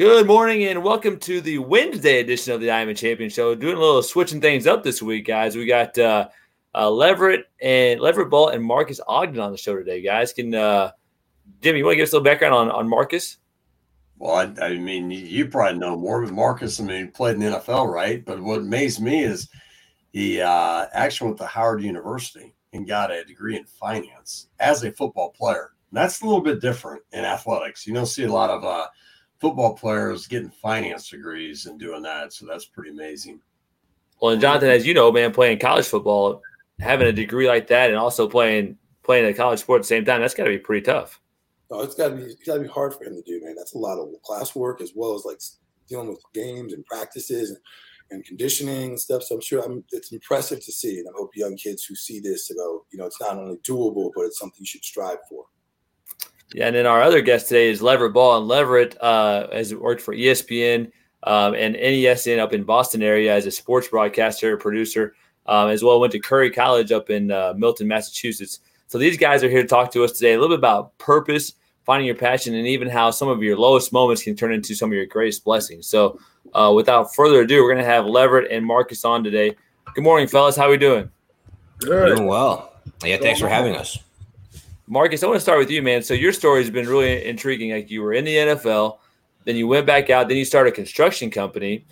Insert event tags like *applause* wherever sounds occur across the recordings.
Good morning and welcome to the Wednesday edition of the I Am A Champion Show. Doing a little switching things up this week, guys. We got uh, uh, Leverett and Leverett Ball and Marques Ogden on the show today, guys. Can uh, Jimmy, you want to give us a little background on, on Marques? Well, I, I mean, you probably know more, but Marques, I mean, he played in the NFL, right? But what amazed me is he uh, actually went to Howard University and got a degree in finance as a football player. And that's a little bit different in athletics. You don't see a lot of uh, football players getting finance degrees and doing that. So that's pretty amazing. Well, and Jonathan, as you know, man, playing college football, having a degree like that, and also playing playing a college sport at the same time, that's got to be pretty tough. Oh, it's got to be it's got to be hard for him to do, man. That's a lot of classwork as well as like dealing with games and practices and, and conditioning and stuff. So I'm sure I'm, it's impressive to see, and I hope young kids who see this to go, you know, it's not only doable, but it's something you should strive for. Yeah, and then our other guest today is Leverett Ball, and Leverett uh, has worked for ESPN um, and NESN up in Boston area as a sports broadcaster, producer, um, as well. Went to Curry College up in uh, Milton, Massachusetts. So these guys are here to talk to us today a little bit about purpose, finding your passion, and even how some of your lowest moments can turn into some of your greatest blessings. So, uh, without further ado, we're going to have Leverett and Marques on today. Good morning, fellas. How are we doing? Good. Doing well. Yeah, thanks for having us. Marques, I want to start with you, man. So your story has been really intriguing. Like you were in the NFL, then you went back out, then you started a construction company,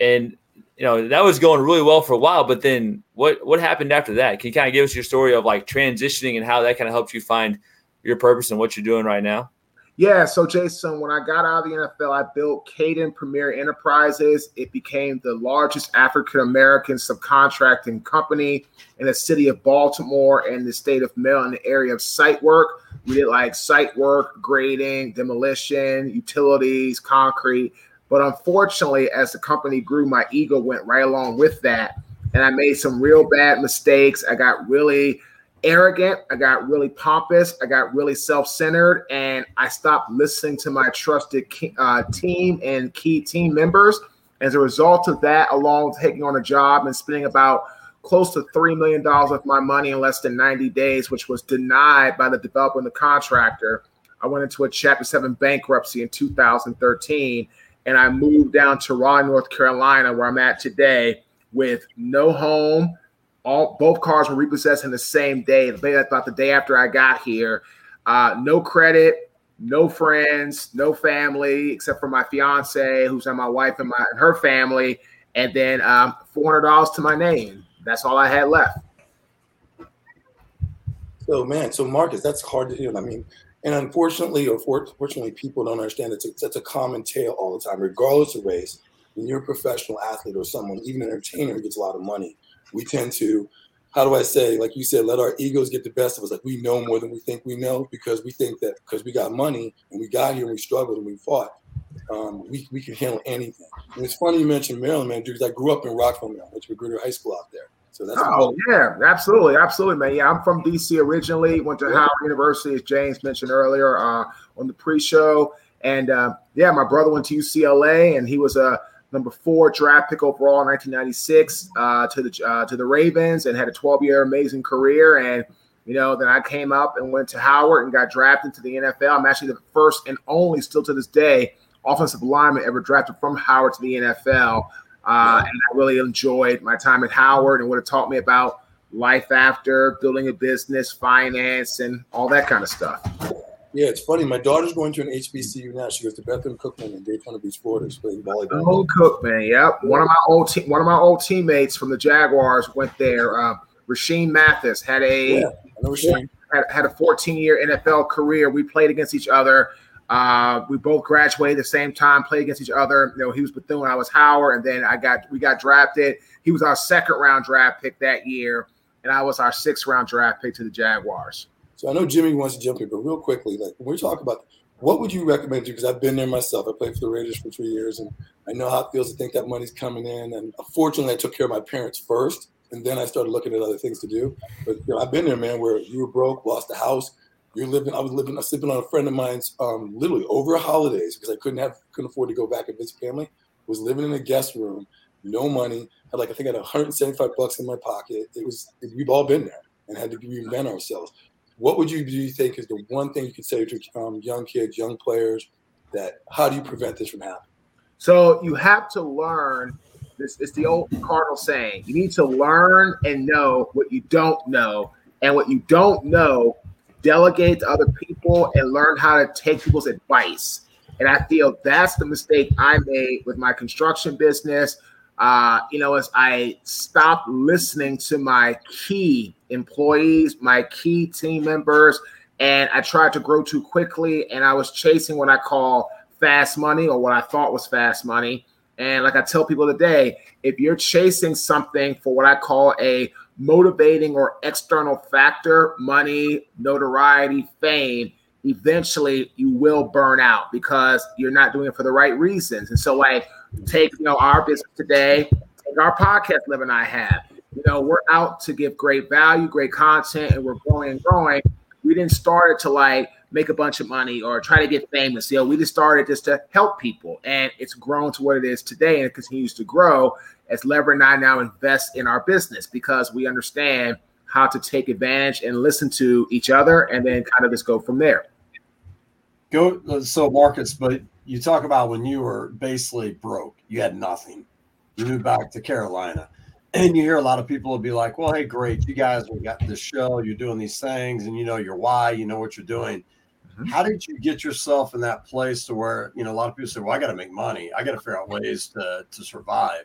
and you know that was going really well for a while. But then what what happened after that? Can you kind of give us your story of like transitioning and how that kind of helped you find your purpose and what you're doing right now? Yeah, so Jason, when I got out of the NFL, I built Kayden Premier Enterprises. It became the largest African American subcontracting company in the city of Baltimore and the state of Maryland, in the area of site work. We did like site work, grading, demolition, utilities, concrete. But unfortunately, as the company grew, my ego went right along with that. And I made some real bad mistakes. I got really arrogant. I got really pompous. I got really self centered. And I stopped listening to my trusted uh, team and key team members. As a result of that, along with taking on a job and spending about close to $3 million of my money in less than 90 days, which was denied by the developer and the contractor, I went into a Chapter 7 bankruptcy in 2013. And I moved down to Raleigh, North Carolina, where I'm at today, with no home all both cars were repossessed in the same day. I thought the day after I got here. Uh, no credit, no friends, no family except for my fiance, who's my wife and my and her family, and then um, four hundred dollars to my name. That's all I had left. So man, so Marques, that's hard to hear. I mean, and unfortunately, or fortunately, people don't understand it's that's a common tale all the time, regardless of race. When you're a professional athlete or someone, even an entertainer who gets a lot of money, we tend to how do I say, like you said, let our egos get the best of us. Like we know more than we think we know because we think that because we got money and we got here and we struggled and we fought, um, we, we can handle anything. And it's funny you mentioned Maryland, man, because I grew up in Rockville, Maryland, which Magruder High School out there. So that's oh yeah, absolutely, absolutely, man. Yeah, I'm from DC originally. Went to yeah. Howard University, as James mentioned earlier uh, on the pre-show, and uh, yeah, my brother went to UCLA, and he was a number four draft pick overall in 1996 uh, to the uh, to the Ravens and had a 12 year amazing career. And you know, then I came up and went to Howard and got drafted to the NFL. I'm actually the first and only, still to this day, offensive lineman ever drafted from Howard to the NFL. Uh, and I really enjoyed my time at Howard and what it taught me about life after building a business, finance, and all that kind of stuff. Yeah, it's funny. My daughter's going to an HBCU now. She goes to Bethune Cookman in Daytona Beach, Florida, playing volleyball. Oh, Cookman, yep. One of my old te- one of my old teammates from the Jaguars went there. Uh, Rashean Mathis had a yeah, had, had, a 14 year NFL career. We played against each other. Uh, we both graduated the same time, played against each other. You know, he was Bethune, I was Howard, and then I got we got drafted. He was our second round draft pick that year, and I was our sixth round draft pick to the Jaguars. So I know Jimmy wants to jump in, but real quickly, like when we talk about what would you recommend to? Because I've been there myself. I played for the Raiders for three years, and I know how it feels to think that money's coming in. And fortunately, I took care of my parents first, and then I started looking at other things to do. But you know, I've been there, man, where you were broke, lost a house. You're living. I was living. I was sleeping on a friend of mine's, um, literally over holidays because I couldn't have, couldn't afford to go back and visit family. Was living in a guest room, no money. Had like I think I had 175 bucks in my pocket. It was. We've all been there and had to reinvent ourselves what would you do you think is the one thing you could say to um, young kids, young players, that how do you prevent this from happening? So you have to learn. This it's the old cardinal saying. You need to learn and know what you don't know, and what you don't know, delegate to other people and learn how to take people's advice. And I feel that's the mistake I made with my construction business. Uh, you know, as I stopped listening to my key employees, my key team members, and I tried to grow too quickly, and I was chasing what I call fast money or what I thought was fast money. And like I tell people today, if you're chasing something for what I call a motivating or external factor, money, notoriety, fame, eventually you will burn out because you're not doing it for the right reasons. And so, like, take you know our business today, take our podcast, Lev and I have. You know, we're out to give great value, great content, and we're growing and growing. We didn't start it to like make a bunch of money or try to get famous. You know, we just started just to help people, and it's grown to what it is today, and it continues to grow as Lever and I now invest in our business because we understand how to take advantage and listen to each other, and then kind of just go from there. Go so Marques, but you talk about when you were basically broke, you had nothing. You moved back to Carolina. And you hear a lot of people will be like, Well, hey, great, you guys we got this show, you're doing these things, and you know your why, you know what you're doing. Mm-hmm. How did you get yourself in that place to where, you know, a lot of people say, Well, I gotta make money, I gotta figure out ways to to survive.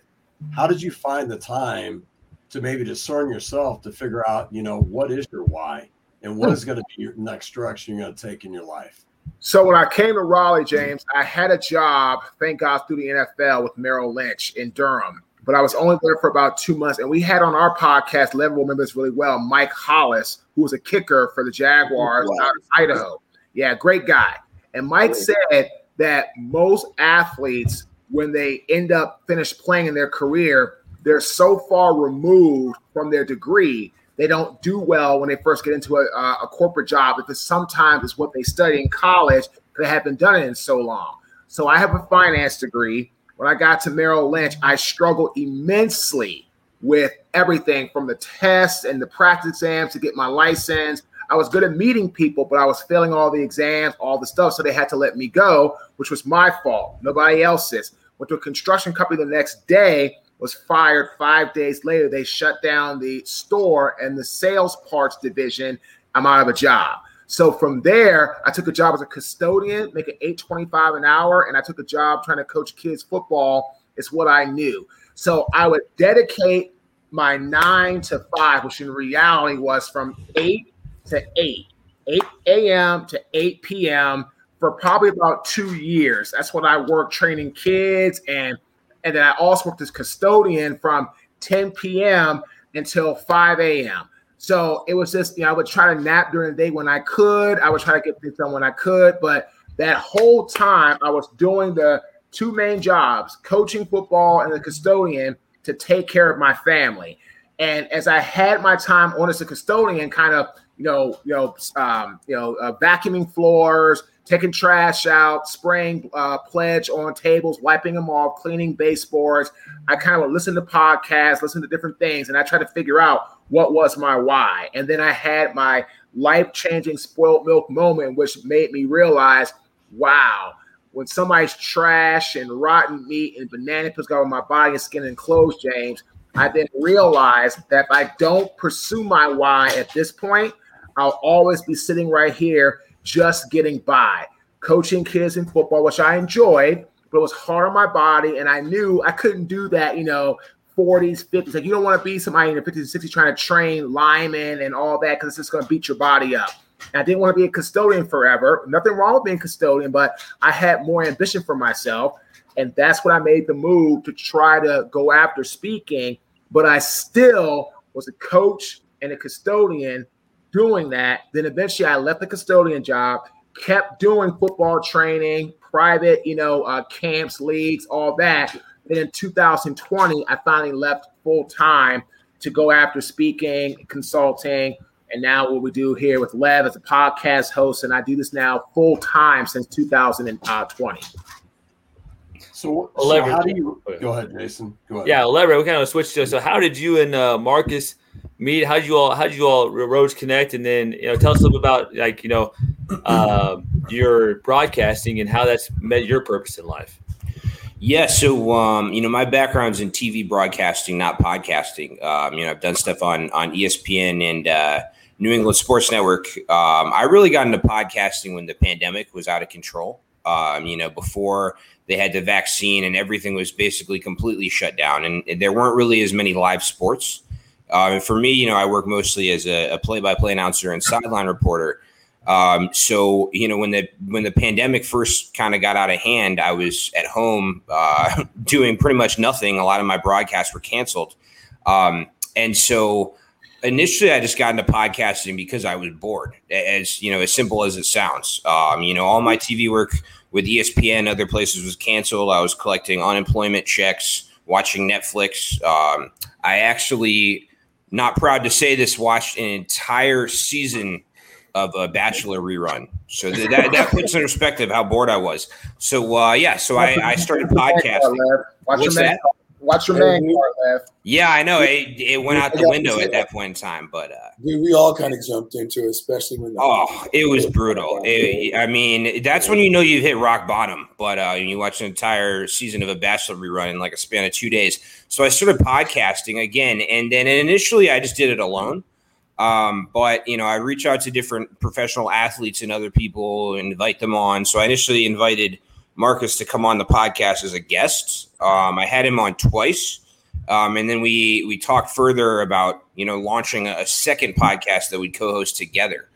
How did you find the time to maybe discern yourself to figure out, you know, what is your why and what hmm. going to be your next direction you're going to take in your life? So when I came to Raleigh, James, I had a job, thank God, through the NFL with Merrill Lynch in Durham. But I was only there for about two months. And we had on our podcast, Level this really well, Mike Hollis, who was a kicker for the Jaguars wow. out of Idaho. Yeah, great guy. And Mike said that most athletes, when they end up finished playing in their career, they're so far removed from their degree they don't do well when they first get into a, a corporate job because sometimes it's what they study in college they haven't done it in so long. So I have a finance degree. When I got to Merrill Lynch, I struggled immensely with everything from the tests and the practice exams to get my license. I was good at meeting people, but I was failing all the exams, all the stuff. So they had to let me go, which was my fault, nobody else's. Went to a construction company the next day was fired five days later. They shut down the store and the sales parts division. I'm out of a job. So from there, I took a job as a custodian, making 825 an hour, and I took a job trying to coach kids football. It's what I knew. So I would dedicate my nine to five, which in reality was from eight to eight, 8 a.m. to 8 p.m. for probably about two years. That's when I worked training kids and and then I also worked as custodian from 10 p.m. until 5 a.m. So it was just, you know, I would try to nap during the day when I could. I would try to get things done when I could. But that whole time I was doing the two main jobs, coaching football and the custodian to take care of my family. And as I had my time on as a custodian, kind of, you know, you know, um, you know, uh, vacuuming floors, taking trash out, spraying uh, pledge on tables, wiping them off, cleaning baseboards. I kind of listen to podcasts, listen to different things, and I try to figure out what was my why. And then I had my life changing spoiled milk moment, which made me realize, wow, when somebody's trash and rotten meat and banana peels got on my body and skin and clothes, James, I then realized that if I don't pursue my why at this point, I'll always be sitting right here just getting by. Coaching kids in football, which I enjoyed, but it was hard on my body. And I knew I couldn't do that, you know, 40s, 50s. Like you don't want to be somebody in the 50s and 60s trying to train linemen and all that because it's just going to beat your body up. And I didn't want to be a custodian forever. Nothing wrong with being custodian, but I had more ambition for myself. And that's when I made the move to try to go after speaking. But I still was a coach and a custodian doing that. Then eventually I left the custodian job, kept doing football training, private, you know, uh, camps, leagues, all that. Then in 2020, I finally left full time to go after speaking, consulting, and now what we do here with Lev as a podcast host, and I do this now full time since 2020. So, so how do you go ahead, Jason? Go ahead. Yeah, elaborate. We kind of switched to so how did you and uh, Marques meet? How did you all how did you all roads connect? And then you know, tell us a little about like you know uh, your broadcasting and how that's met your purpose in life. Yeah, so um, you know, my background's in TV broadcasting, not podcasting. Um, you know, I've done stuff on on ESPN and uh, New England Sports Network. Um, I really got into podcasting when the pandemic was out of control. Um, you know, before they had the vaccine and everything was basically completely shut down, and there weren't really as many live sports. Uh, and for me, you know, I work mostly as a, a play-by-play announcer and sideline reporter. Um, so you know, when the when the pandemic first kind of got out of hand, I was at home uh, *laughs* doing pretty much nothing. A lot of my broadcasts were canceled, um, and so initially I just got into podcasting because I was bored. As you know, as simple as it sounds. Um, you know, all my TV work with ESPN, and other places was canceled. I was collecting unemployment checks, watching Netflix. Um, I actually, not proud to say this, watched an entire season of a Bachelor rerun. So that, that puts in perspective how bored I was. So uh, yeah, so I, I started podcasting. Watch your man. Watch your man. Yeah, I know it. It went out the window at that point in time, but uh, we, we all kind of jumped into, it, especially when. Oh, it was brutal. It, I mean, that's when you know you've hit rock bottom. But uh, you watch an entire season of a Bachelor rerun in like a span of two days. So I started podcasting again, and then initially I just did it alone. Um, but you know, I reach out to different professional athletes and other people, and invite them on. So I initially invited Marques to come on the podcast as a guest. Um, I had him on twice, um, and then we we talked further about you know launching a, second podcast that we'd co-host together.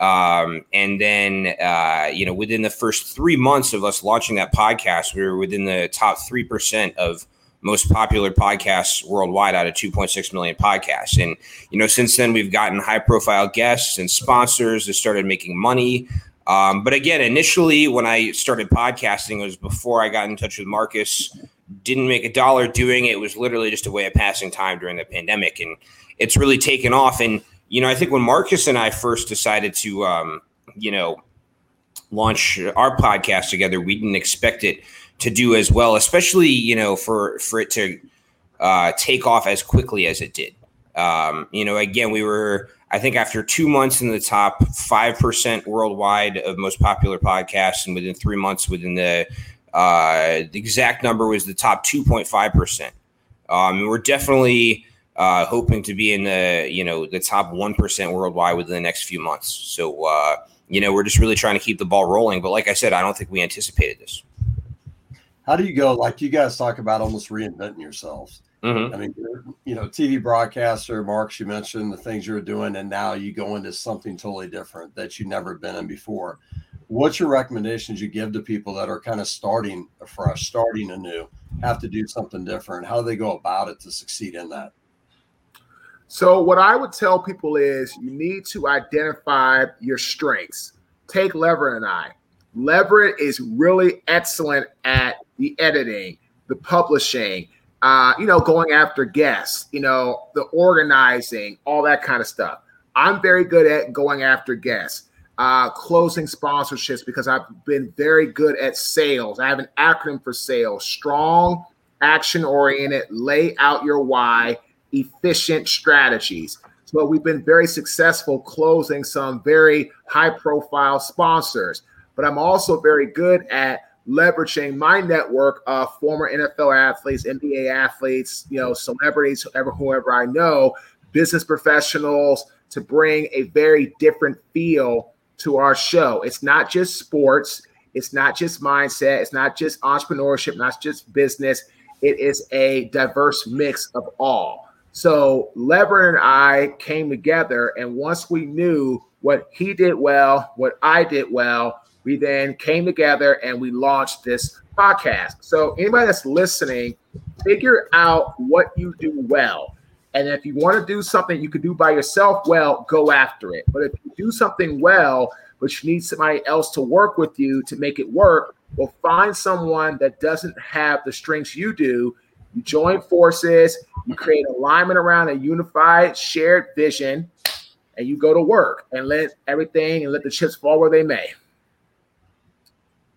Um, and then uh, you know within the first three months of us launching that podcast, we were within the top three percent of most popular podcasts worldwide out of 2.6 million podcasts. And, you know, since then we've gotten high profile guests and sponsors that started making money. Um, but again, initially when I started podcasting, it was before I got in touch with Marques. Didn't make a dollar doing it. It was literally just a way of passing time during the pandemic, and it's really taken off. And you know, I think when Marques and I first decided to, um, you know, launch our podcast together, we didn't expect it to do as well, especially you know for for it to uh, take off as quickly as it did. Um, you know, again, we were I think after two months in the top 5% worldwide of most popular podcasts, and within three months, within the, uh, the exact number was the top 2.5%. Um, we're definitely uh, hoping to be in the, you know, the top 1% worldwide within the next few months. So, uh, you know, we're just really trying to keep the ball rolling. But like I said, I don't think we anticipated this. How do you go? Like you guys talk about almost reinventing yourselves. Mm-hmm. I mean, you know, TV broadcaster, Marks, you mentioned the things you were doing, and now you go into something totally different that you've never been in before. What's your recommendations you give to people that are kind of starting afresh, starting anew, have to do something different? How do they go about it to succeed in that? So, what I would tell people is you need to identify your strengths. Take Lever and I. Leverett is really excellent at the editing, the publishing, uh, you know, going after guests, you know, the organizing, all that kind of stuff. I'm very good at going after guests, uh, closing sponsorships because I've been very good at sales. I have an acronym for sales strong, action oriented, lay out your why, efficient strategies. So we've been very successful closing some very high profile sponsors, but I'm also very good at leveraging my network of former NFL athletes, NBA athletes, you know, celebrities, whoever, whoever I know, business professionals to bring a very different feel to our show. It's not just sports, it's not just mindset, it's not just entrepreneurship, not just business. It is a diverse mix of all. So Lever and I came together, and once we knew what he did well, what I did well, we then came together and we launched this podcast. So, anybody that's listening, figure out what you do well. And if you want to do something you could do by yourself well, go after it. But if you do something well, but you need somebody else to work with you to make it work, well, find someone that doesn't have the strengths you do. You join forces, you create alignment around a unified, shared vision, and you go to work and let everything and let the chips fall where they may.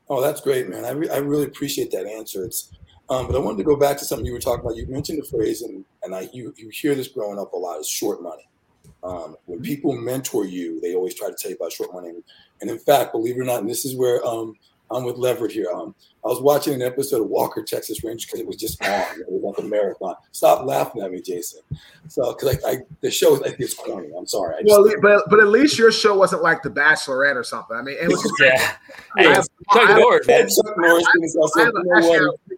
Oh, that's great, man. I, re- I really appreciate that answer. It's Um, but I wanted to go back to something you were talking about. You mentioned the phrase, and, and I you, you hear this growing up a lot, is short money. Um, when mm-hmm. people mentor you, they always try to tell you about short money. And in fact, believe it or not, and this is where um, I'm with Leverett here. Um, I was watching an episode of Walker Texas Ranger because it was just on. It was like a marathon. Stop laughing at me, Jason. So, because I, I, the show, I think it's corny. I'm sorry. well, but but at least your show wasn't like The Bachelorette or something. I mean, it was. yeah. *laughs* Hey, Chuck Norris, man.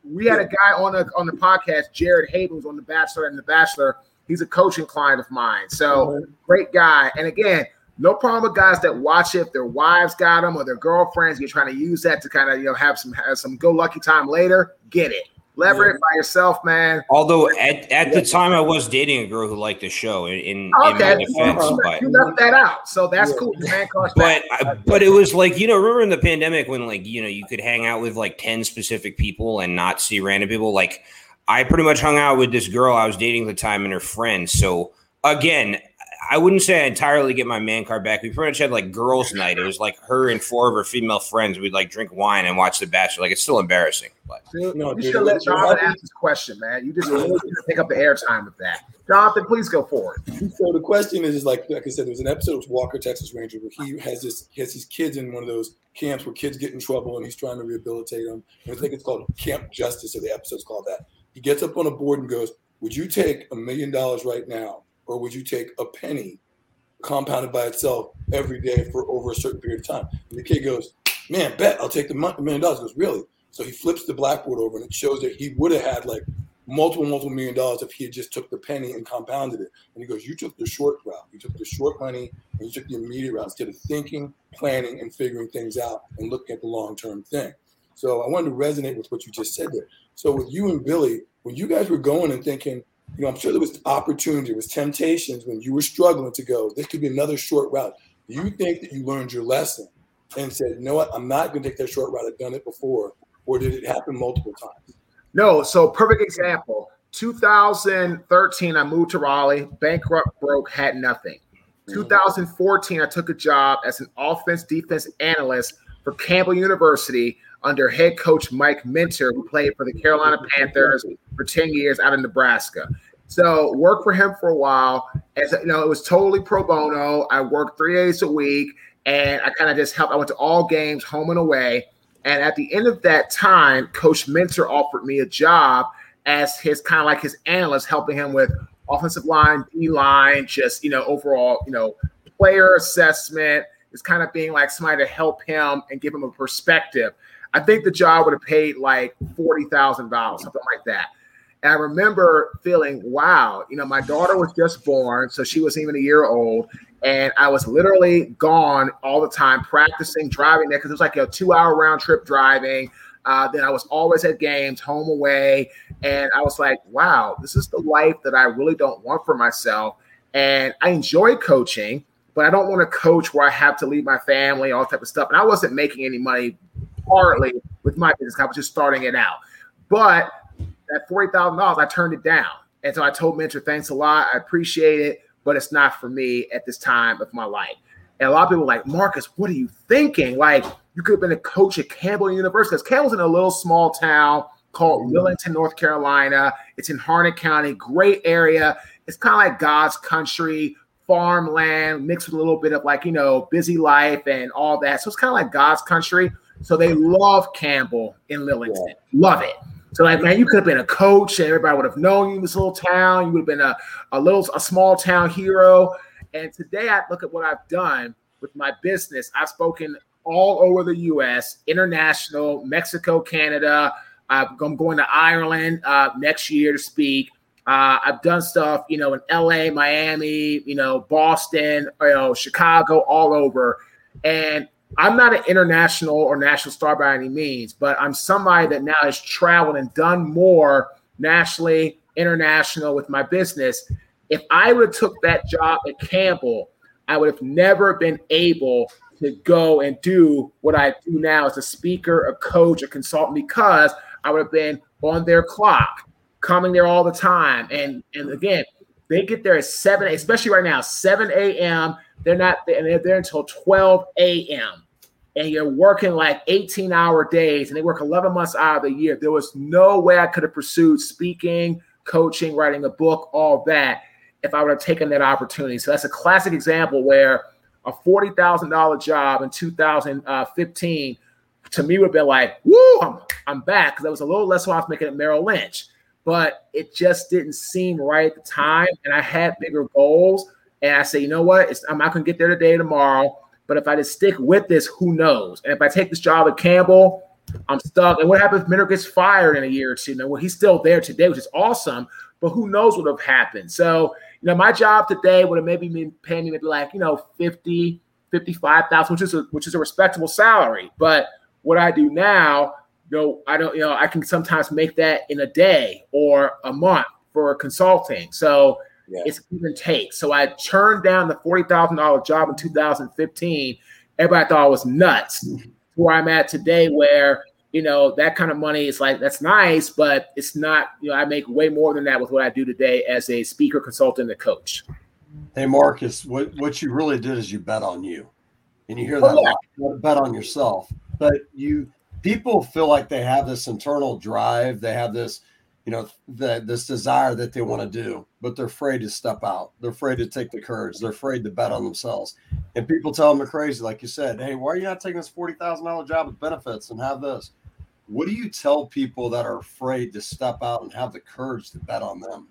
We had a guy on the on the podcast, Jared Haibon, was on The Bachelor and The Bachelor. He's a coaching client of mine. So mm-hmm. great guy. And again, no problem with guys that watch it if their wives got them or their girlfriends. You're trying to use that to kind of you know have some have some go lucky time later. Get it. Lever yeah. it by yourself, man. Although at, at the time I was dating a girl who liked the show. In, in, okay. in my defense, uh-huh. but you left that out, so that's yeah. cool. but but it was like you know, remember in the pandemic when like you know you could hang out with like ten specific people and not see random people. Like I pretty much hung out with this girl I was dating at the time and her friends. So again, I wouldn't say I entirely get my man card back. We pretty much had like girls' night. It was like her and four of her female friends. We'd like drink wine and watch The Bachelor. Like it's still embarrassing. But no, you should let Jonathan ask this question, man. You just really pick up the airtime with that. Jonathan, please go forward. So the question is, is like, like I said, there's an episode of Walker Texas Ranger where he has this, he has these kids in one of those camps where kids get in trouble and he's trying to rehabilitate them. And I think it's called Camp Justice, or the episode's called that. He gets up on a board and goes, "Would you take a million dollars right now?" Or would you take a penny compounded by itself every day for over a certain period of time? And the kid goes, man, bet I'll take the million dollars. He goes, really? So he flips the blackboard over and it shows that he would have had like multiple, multiple million dollars if he had just took the penny and compounded it. And he goes, you took the short route. You took the short money and you took the immediate route instead of thinking, planning, and figuring things out and looking at the long-term thing. So I wanted to resonate with what you just said there. So with you and Billy, when you guys were going and thinking, you know, I'm sure there was opportunity, there was temptations when you were struggling to go, this could be another short route. Do you think that you learned your lesson and said, you know what, I'm not going to take that short route. I've done it before. Or did it happen multiple times? No. So, perfect example 2013, I moved to Raleigh, bankrupt, broke, had nothing. Mm-hmm. 2014, I took a job as an offense defense analyst for Campbell University under head coach Mike Minter, who played for the Carolina Panthers for 10 years out of Nebraska. So worked for him for a while. As you know, it was totally pro bono. I worked three days a week and I kind of just helped. I went to all games, home and away. And at the end of that time, Coach Minter offered me a job as his kind of like his analyst, helping him with offensive line, D line, just you know, overall, you know, player assessment. Is kind of being like somebody to help him and give him a perspective. I think the job would have paid like forty thousand dollars, something like that. And I remember feeling, wow, you know, my daughter was just born, so she wasn't even a year old, and I was literally gone all the time, practicing driving there because it was like a two-hour round trip driving. Uh, then I was always at games, home away, and I was like, wow, this is the life that I really don't want for myself. And I enjoy coaching, but I don't want to coach where I have to leave my family, all type of stuff. And I wasn't making any money partly with my business. I was just starting it out. But that $40,000, I turned it down. And so I told Minter, thanks a lot. I appreciate it, but it's not for me at this time of my life. And a lot of people were like, Marques, what are you thinking? Like, you could have been a coach at Campbell University. Because Campbell's in a little small town called mm-hmm. North Carolina. It's in Harnett County, great area. It's kind of like God's country, farmland mixed with a little bit of like, you know, busy life and all that. So it's kind of like God's country. So they love Campbell in Lillington. Yeah. Love it. So like, man, you could have been a coach, and everybody would have known you in this little town. You would have been a, a little a small town hero. And today I look at what I've done with my business. I've spoken all over the US, international, Mexico, Canada. I'm going to Ireland uh, next year to speak. Uh, I've done stuff, you know, in LA, Miami, you know, Boston, you know, Chicago, all over. And I'm not an international or national star by any means, but I'm somebody that now has traveled and done more nationally, international with my business. If I would have took that job at Campbell, I would have never been able to go and do what I do now as a speaker, a coach, a consultant, because I would have been on their clock, coming there all the time. And and again, they get there at 7, especially right now, 7 a.m. They're not, and they're there until 12 a.m. and you're working like 18 hour days and they work 11 months out of the year, there was no way I could have pursued speaking, coaching, writing a book, all that if I would have taken that opportunity. So that's a classic example where a $40,000 job in 2015 to me would have been like, woo, I'm, I'm back. Because that was a little less I was making at Merrill Lynch. But it just didn't seem right at the time. And I had bigger goals. And I say, you know what? It's, I'm not going to get there today, tomorrow. But if I just stick with this, who knows? And if I take this job at Campbell, I'm stuck. And what happens if Minter gets fired in a year or two? Now, well, he's still there today, which is awesome. But who knows what would have happened? So, you know, my job today would have maybe been paying me like, you know, 50, 55,000, which is a, which is a respectable salary. But what I do now, you know, I don't, you know, I can sometimes make that in a day or a month for consulting. So yeah. it's give and take. So I turned down the forty thousand dollar job in 2015. Everybody thought I was nuts. Mm-hmm. Where I'm at today, where you know that kind of money is like that's nice, but it's not. You know, I make way more than that with what I do today as a speaker, consultant, and coach. Hey Marques, what what you really did is you bet on you, and you hear that oh, yeah. bet on yourself. But you people feel like they have this internal drive, they have this you know, the, this desire that they want to do, but they're afraid to step out. They're afraid to take the courage. They're afraid to bet on themselves. And people tell them they're crazy, like you said. Hey, why are you not taking this forty thousand dollar job with benefits and have this? What do you tell people that are afraid to step out and have the courage to bet on them?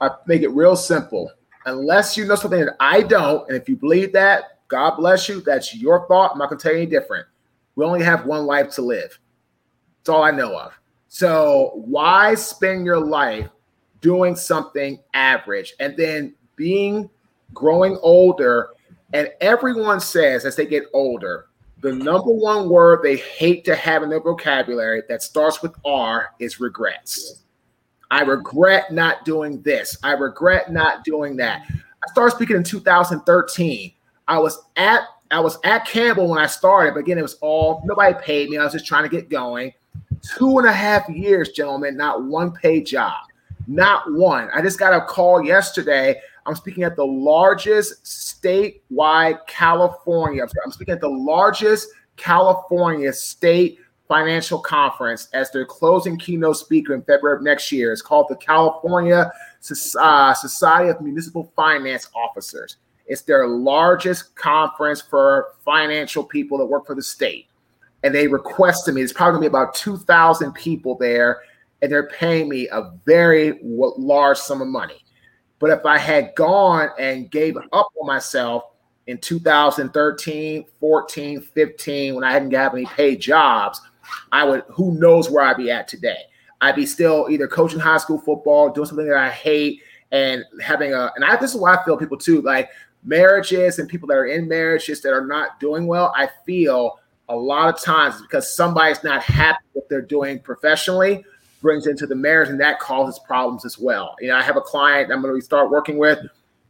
I make it real simple. Unless you know something that I don't, and if you believe that, God bless you. That's your thought. I'm not going to tell you any different. We only have one life to live. That's all I know of. So why spend your life doing something average and then being growing older? And everyone says as they get older, the number one word they hate to have in their vocabulary that starts with R is regrets. I regret not doing this. I regret not doing that. I started speaking in 2013. I was at I was at Campbell when I started, but again, it was all nobody paid me. I was just trying to get going. Two and a half years, gentlemen, not one paid job. Not one. I just got a call yesterday. I'm speaking at the largest statewide California. I'm speaking at the largest California state financial conference as their closing keynote speaker in February of next year. It's called the California uh, Society of Municipal Finance Officers. It's their largest conference for financial people that work for the state and they requested me. It's probably gonna be about two thousand people there, and they're paying me a very large sum of money. But if I had gone and gave up on myself in 2013, 14, 15, when I hadn't got any paid jobs, I would. Who knows where I'd be at today? I'd be still either coaching high school football, doing something that I hate, and having a. And I this is why I feel people too like marriages and people that are in marriages that are not doing well. I feel a lot of times because somebody's not happy with what they're doing professionally brings into the marriage and that causes problems as well. You know, I have a client I'm going to start working with,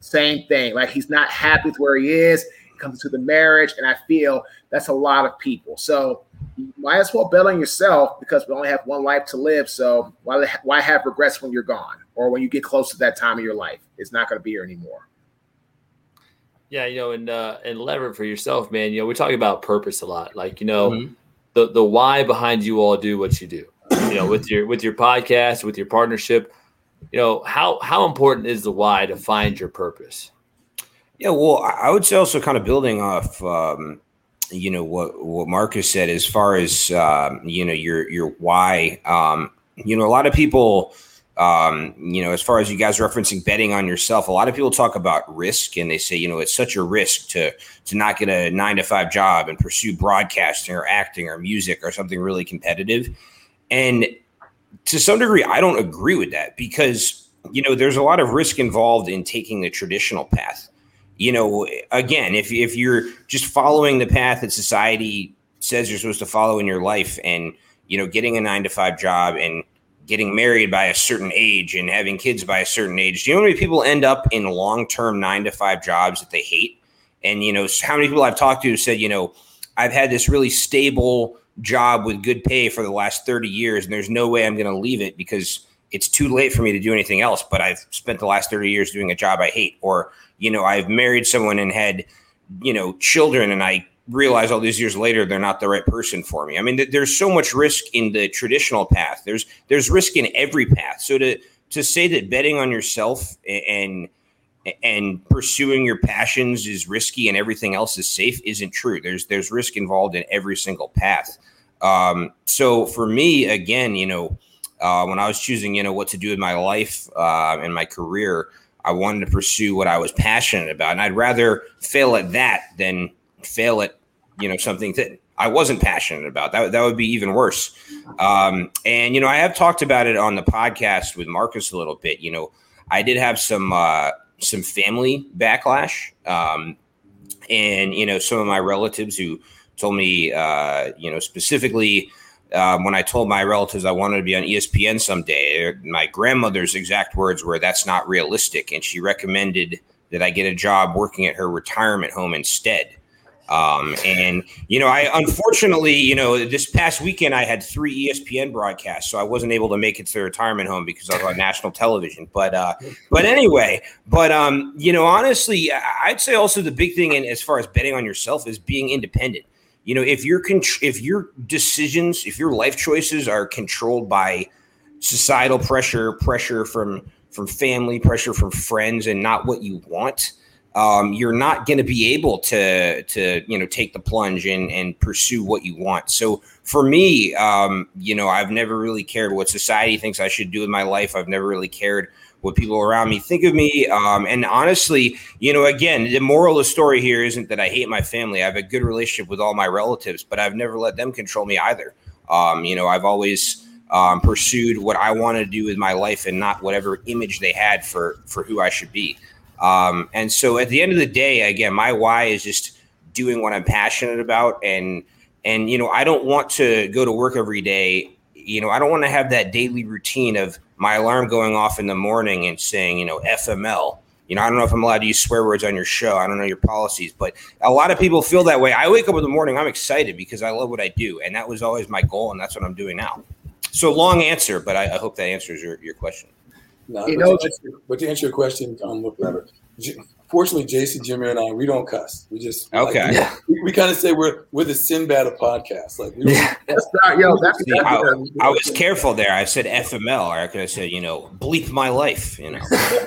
same thing. Like he's not happy with where he is, he comes to the marriage, and I feel that's a lot of people. So you might as well bet on yourself because we only have one life to live. So why why have regrets when you're gone or when you get close to that time of your life? It's not going to be here anymore. Yeah, you know, and uh, and lever for yourself, man. You know, we talk about purpose a lot. Like, you know, mm-hmm. the the why behind you all do what you do. You know, with your with your podcast, with your partnership. You know, how how important is the why to find your purpose? Yeah, well, I would say also kind of building off, um, you know, what what Marques said as far as um, you know your your why. Um, you know, a lot of people um, you know, as far as you guys referencing betting on yourself, a lot of people talk about risk and they say, you know, it's such a risk to to not get a nine to five job and pursue broadcasting or acting or music or something really competitive. And to some degree, I don't agree with that because you know there's a lot of risk involved in taking the traditional path. You know, again, if if you're just following the path that society says you're supposed to follow in your life and you know getting a nine to five job and getting married by a certain age and having kids by a certain age. Do you know how many people end up in long term nine to five jobs that they hate? And, you know, how many people I've talked to said, you know, I've had this really stable job with good pay for the last 30 years, and there's no way I'm going to leave it because it's too late for me to do anything else. But I've spent the last 30 years doing a job I hate. Or, you know, I've married someone and had, you know, children and I realize all these years later they're not the right person for me. I mean, th- there's so much risk in the traditional path. There's there's risk in every path. So to to say that betting on yourself and and pursuing your passions is risky and everything else is safe isn't true. There's there's risk involved in every single path. Um, so for me, again, you know, uh, when I was choosing, you know, what to do with my life uh, and my career, I wanted to pursue what I was passionate about, and I'd rather fail at that than fail at, you know, something that I wasn't passionate about. That that would be even worse. Um, and you know, I have talked about it on the podcast with Marques a little bit. You know, I did have some. Uh, some family backlash. Um, and, you know, some of my relatives who told me, uh, you know, specifically um, when I told my relatives I wanted to be on ESPN someday, my grandmother's exact words were, that's not realistic. And she recommended that I get a job working at her retirement home instead. Um, and you know, I unfortunately, you know, this past weekend I had three ESPN broadcasts, so I wasn't able to make it to the retirement home because I was on national television. But uh, but anyway, but um, you know, honestly, I'd say also the big thing, in as far as betting on yourself, is being independent. You know, if your con- if your decisions, if your life choices are controlled by societal pressure, pressure from from family, pressure from friends, and not what you want um, you're not going to be able to to you know take the plunge and and pursue what you want. So for me, um, you know, I've never really cared what society thinks I should do with my life. I've never really cared what people around me think of me. Um, and honestly, you know, again, the moral of the story here isn't that I hate my family. I have a good relationship with all my relatives, but I've never let them control me either. Um, you know, I've always um, pursued what I want to do with my life and not whatever image they had for for who I should be. Um, and so at the end of the day, again, my why is just doing what I'm passionate about. And, and, you know, I don't want to go to work every day. You know, I don't want to have that daily routine of my alarm going off in the morning and saying, you know, FML. You know, I don't know if I'm allowed to use swear words on your show. I don't know your policies, but a lot of people feel that way. I wake up in the morning, I'm excited because I love what I do. And that was always my goal. And that's what I'm doing now. So long answer, but I, I hope that answers your, your question. No, you but, know, to answer, but to answer your question, um, look, Robert, fortunately, JC, Jimmy, and I, we don't cuss. We just okay. Like, we, we kind of say we're we're the Sinbad of podcasts. Like, we yeah. that's not, yo, that's, See, I, I, was careful there. I said FML, or I could have said, you know, bleep my life. You know.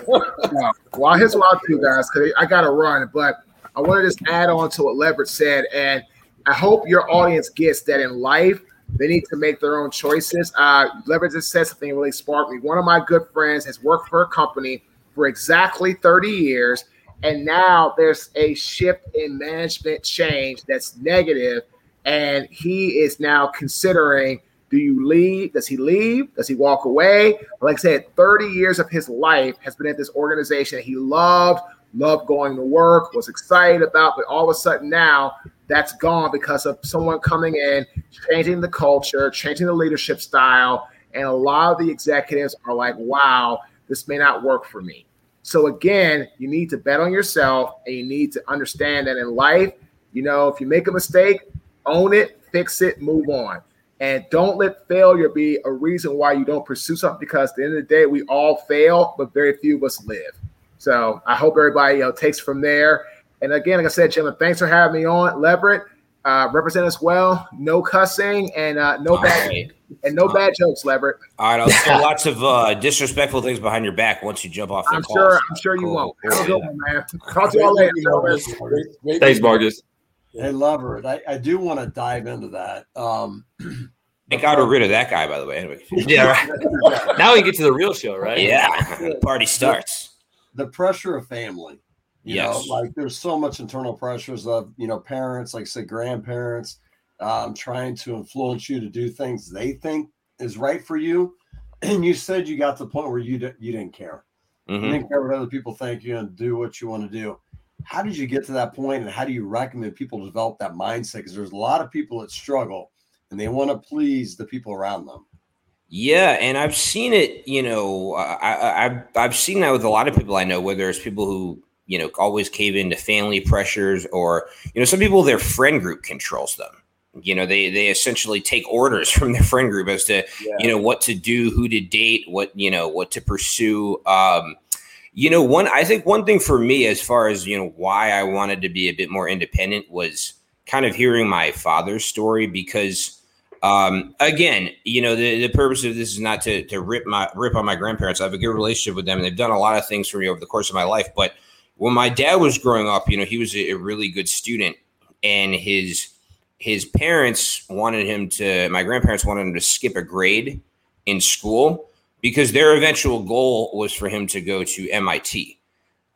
*laughs* well, here's what I'll do, guys, because I got to run. But I want to just add on to what Leverett said, and I hope your audience gets that in life they need to make their own choices. Uh, Leverett just said something really sparked me. One of my good friends has worked for a company for exactly 30 years, and now there's a shift in management change that's negative, and he is now considering do you leave? Does he leave? Does he walk away? Like I said, 30 years of his life has been at this organization he loved, loved going to work, was excited about, but all of a sudden now that's gone because of someone coming in, changing the culture, changing the leadership style. And a lot of the executives are like, wow, this may not work for me. So, again, you need to bet on yourself and you need to understand that in life, you know, if you make a mistake, own it, fix it, move on. And don't let failure be a reason why you don't pursue something because at the end of the day, we all fail, but very few of us live. So I hope everybody you know takes from there and again, like I said, gentlemen, thanks for having me on. Leverett, uh, represent us well. No cussing and uh, no All bad right. and no bad jokes, Leverett. All right, I'll say *laughs* lots of uh, disrespectful things behind your back once you jump off. The I'm call. sure. I'm sure you cool. won't. Have a good one, man. Talk to y'all later. Thanks, Marques. Hey, Leverett, I, I do want to dive into that. Um, *clears throat* I got rid of that guy, by the way. Anyway. *laughs* yeah, right. *laughs* now we get to the real show, right? Yeah, party starts. The pressure of family you yes. know, like there's so much internal pressures of, you know, parents, like say grandparents, um, trying to influence you to do things they think is right for you. And you said you got to the point where you, di- you didn't care. Mm-hmm. You didn't care what other people think you and do what you want to do. How did you get to that point and how do you recommend people develop that mindset? Because there's a lot of people that struggle and they want to please the people around them. Yeah, and I've seen it. You know, I, have I've seen that with a lot of people I know, Whether it's people who you know, always cave into family pressures or, you know, some people, their friend group controls them. You know, they, they essentially take orders *laughs* from their friend group as to, yeah. you know, what to do, who to date, what, you know, what to pursue. Um, you know, one, I think one thing for me, as far as, you know, why I wanted to be a bit more independent was kind of hearing my father's story because um, again, you know, the, the purpose of this is not to, to rip my rip on my grandparents. I have a good relationship with them, and they've done a lot of things for me over the course of my life. But when my dad was growing up, you know, he was a, a really good student, and his his parents wanted him to. My grandparents wanted him to skip a grade in school because their eventual goal was for him to go to MIT.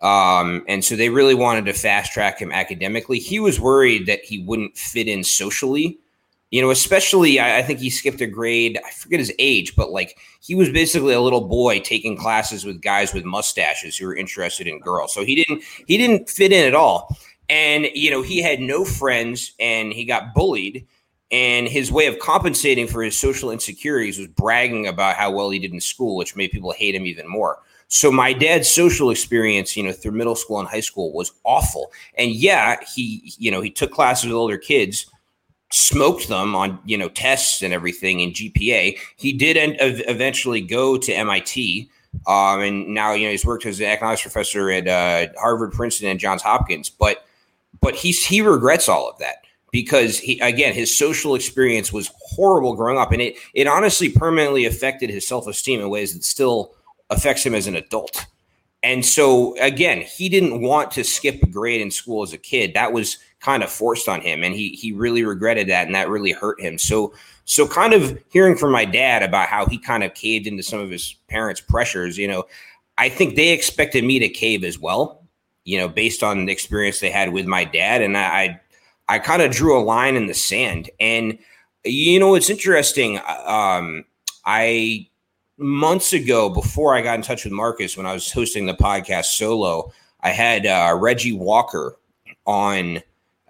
Um, and so they really wanted to fast track him academically. He was worried that he wouldn't fit in socially you know, especially I, I, think he skipped a grade. I forget his age, but like he was basically a little boy taking classes with guys with mustaches who were interested in girls. So he didn't he didn't fit in at all. And you know, he had no friends and he got bullied. And his way of compensating for his social insecurities was bragging about how well he did in school, which made people hate him even more. So my dad's social experience, you know, through middle school and high school was awful. And yeah, he, you know, he took classes with older kids smoked them on you know tests and everything in GPA. He did end, eventually go to MIT, um, and now you know he's worked as an economics professor at uh, Harvard, Princeton, and Johns Hopkins. But but he's he regrets all of that because he again his social experience was horrible growing up, and it it honestly permanently affected his self esteem in ways that still affects him as an adult. And so again, he didn't want to skip a grade in school as a kid. That was kind of forced on him and he he really regretted that and that really hurt him. So so kind of hearing from my dad about how he kind of caved into some of his parents pressures you know i think they expected me to cave as well you know based on the experience they had with my dad and i i, I kind of drew a line in the sand. And you know it's interesting um i months ago before i got in touch with Marques when i was hosting the podcast solo i had uh, reggie walker on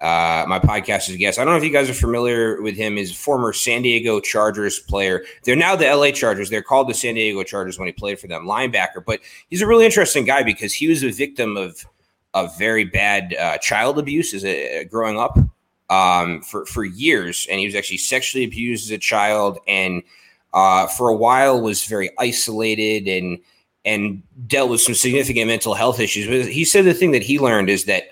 uh, my podcast is a guest. I don't know if you guys are familiar with him. He's former San Diego Chargers player. They're now the LA Chargers. They're called the San Diego Chargers when he played for them, linebacker. But he's a really interesting guy because he was a victim of of very bad uh, child abuse as a growing up um, for for years, and he was actually sexually abused as a child, and uh, for a while was very isolated and and dealt with some significant mental health issues. But he said the thing that he learned is that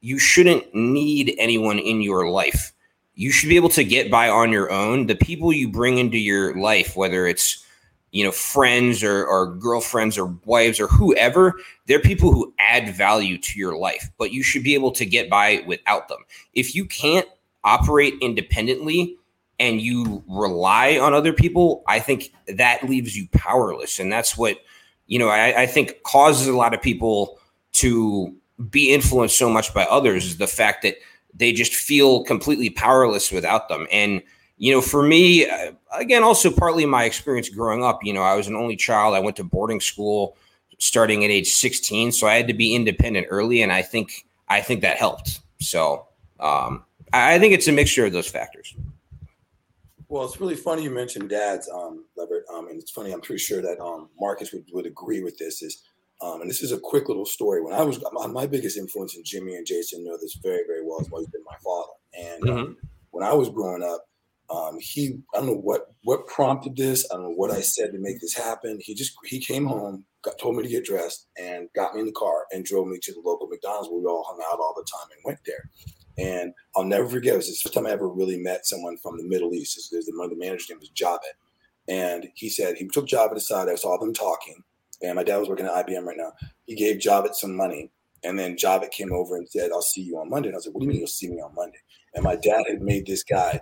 you shouldn't need anyone in your life. You should be able to get by on your own. The people you bring into your life, whether it's you know friends or, or girlfriends or wives or whoever, they're people who add value to your life. But you should be able to get by without them. If you can't operate independently and you rely on other people, I think that leaves you powerless, and that's what you know. I, I think causes a lot of people to be influenced so much by others is the fact that they just feel completely powerless without them. And, you know, for me, uh, again, also partly my experience growing up, you know, I was an only child. I went to boarding school starting at age 16. So I had to be independent early. And I think, I think that helped. So um, I think it's a mixture of those factors. Well, it's really funny you mentioned dads, um, Leverett. Um, and it's funny, I'm pretty sure that um, Marques would, would agree with this is um, and this is a quick little story. When I was my biggest influence in Jimmy and Jason know this very, very well. Has always been my father. And um, mm-hmm. when I was growing up, um, he I don't know what what prompted this. I don't know what I said to make this happen. He just he came home, got told me to get dressed, and got me in the car and drove me to the local McDonald's where we all hung out all the time and went there. And I'll never forget. It was the first time I ever really met someone from the Middle East. There's the, the manager's name was Javed, and he said he took Javed aside. I saw them talking and my dad was working at IBM right now. He gave Javed some money, and then Javed came over and said, "I'll see you on Monday." And I was like, "What do you mean you'll see me on Monday?" And my dad had made this guy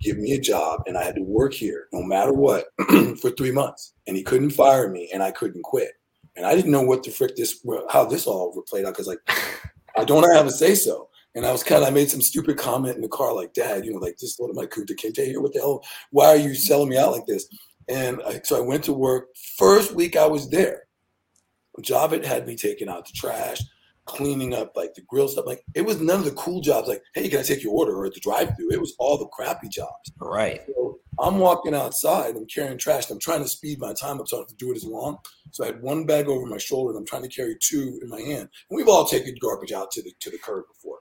give me a job, and I had to work here no matter what *clears throat* for three months, and he couldn't fire me, and I couldn't quit. And I didn't know what the frick this how this all played out because like I don't have a say so. And I was kind of, I made some stupid comment in the car, like, Dad, you know, like this, what am I, Kunta Kinte here? What the hell? Why are you selling me out like this? And I, so I went to work. First week I was there, Javed had me taking out the trash, cleaning up like the grill stuff. Like it was none of the cool jobs. Like, hey, can I take your order or at the drive-through? It was all the crappy jobs. Right. So I'm walking outside. I'm carrying trash. And I'm trying to speed my time up so I don't have to do it as long. So I had one bag over my shoulder, and I'm trying to carry two in my hand. And we've all taken garbage out to the to the curb before.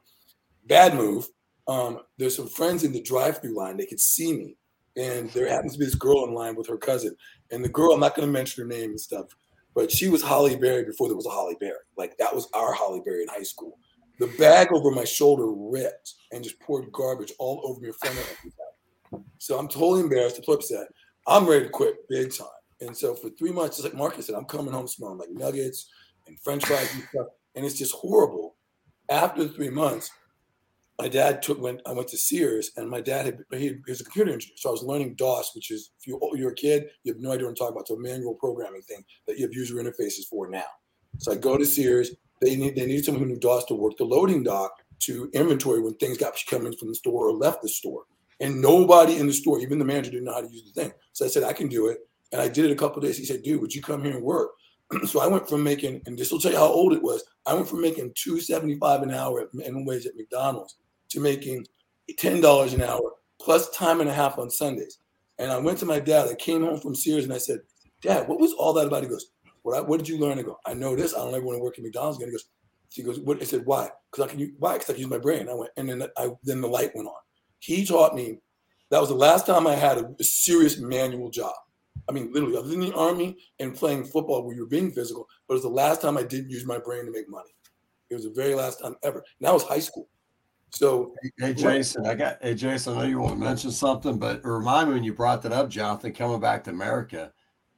Bad move. Um, there's some friends in the drive-through line. They could see me and there happens to be this girl in line with her cousin. And the girl, I'm not going to mention her name and stuff, but she was Halle Berry before there was a Halle Berry. Like that was our Halle Berry in high school. The bag over my shoulder ripped and just poured garbage all over me in front of everybody. So I'm totally embarrassed, totally upset. I'm ready to quit big time. And so for three months, just like Marques said, I'm coming home smelling like nuggets and French fries and stuff, and it's just horrible. After three months, my dad took when I went to Sears, and my dad had he, he was a computer engineer, so I was learning DOS, which is if you, oh, you're a kid, you have no idea what I'm talking about. It's a manual programming thing that you have user interfaces for now. So I go to Sears. They need they need someone who knew DOS to work the loading dock to inventory when things got coming from the store or left the store. And nobody in the store, even the manager, didn't know how to use the thing. So I said, I can do it. And I did it a couple days. He said, dude, would you come here and work? *clears throat* so I went from making, and this will tell you how old it was. I went from making two seventy five an hour at minimum wage at McDonald's to making ten dollars an hour plus time and a half on Sundays. And I went to my dad. I came home from Sears and I said, Dad, what was all that about? He goes, What, what did you learn? I go, I know this. I don't ever want to work at McDonald's again. He goes, he goes, what? I said, why? Because I can use why? Because I can use my brain. I went, and then I then the light went on. He taught me that was the last time I had a, a serious manual job. I mean, literally, other than the army and playing football where you're being physical, but it was the last time I didn't use my brain to make money. It was the very last time ever. And that was high school. So, hey, Jason, I got hey Jason. I know you want to mention something, but remind me when you brought that up, Jonathan, coming back to America,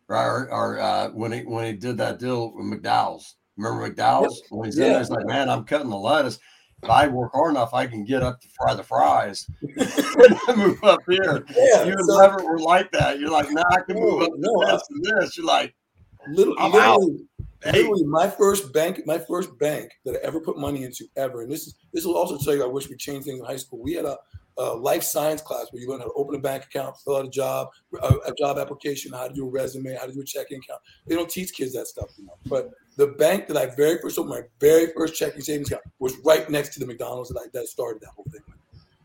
right? Or, or uh, when he when he did that deal with McDowell's. Remember McDowell's when he's yeah. in there, he's like, "Man, I'm cutting the lettuce. If I work hard enough, I can get up to fry the fries *laughs* and move up here." Yeah, you and so, Leverett were like that. You're like, "Nah, I can move up no, this and this." You're like, "Little, I'm literally, out." Literally, my first bank, my first bank that I ever put money into ever, and this is this will also tell you I wish we changed things in high school. We had a uh, life science class where you learn how to open a bank account, fill out a job, a, a, job application, how to do a resume, how to do a checking account. They don't teach kids that stuff, you know. But the bank that I very first opened, my very first checking savings account, was right next to the McDonald's that I that started that whole thing.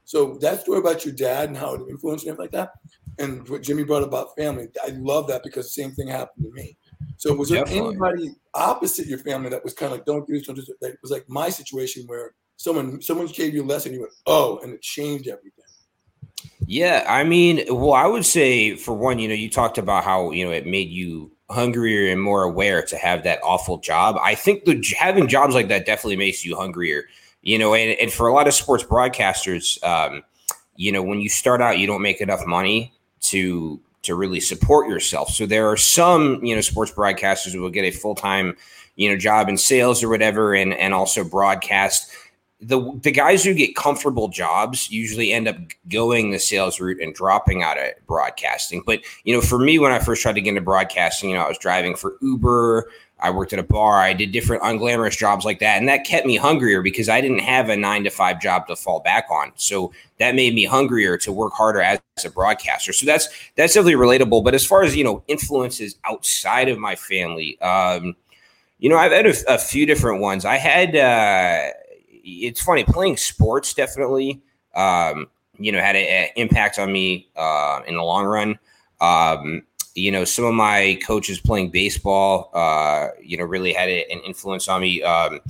So that story about your dad and how it influenced everything like that, and what Jimmy brought about family, I love that because the same thing happened to me. So was there Definitely. anybody opposite your family that was kind of like, don't do this, don't do this? That was like my situation where someone someone gave you a lesson, you went, oh, and it changed everything. Yeah, I mean, well, I would say for one, you know, you talked about how you know it made you hungrier and more aware to have that awful job. I think the having jobs like that definitely makes you hungrier. You know, and, and for a lot of sports broadcasters, um, you know, when you start out, you don't make enough money to to really support yourself. So there are some, you know, sports broadcasters who will get a full time, you know, job in sales or whatever, and and also broadcast the the guys who get comfortable jobs usually end up going the sales route and dropping out of broadcasting. But you know, for me, when I first tried to get into broadcasting, you know, I was driving for Uber. I worked at a bar. I did different unglamorous jobs like that, and that kept me hungrier because I didn't have a nine to five job to fall back on. So that made me hungrier to work harder as a broadcaster. So that's that's definitely relatable. But as far as you know, influences outside of my family, um, you know, I've had a, a few different ones. I had. Uh, it's funny playing sports definitely um, you know had an impact on me uh, in the long run um, you know some of my coaches playing baseball uh, you know really had an influence on me um,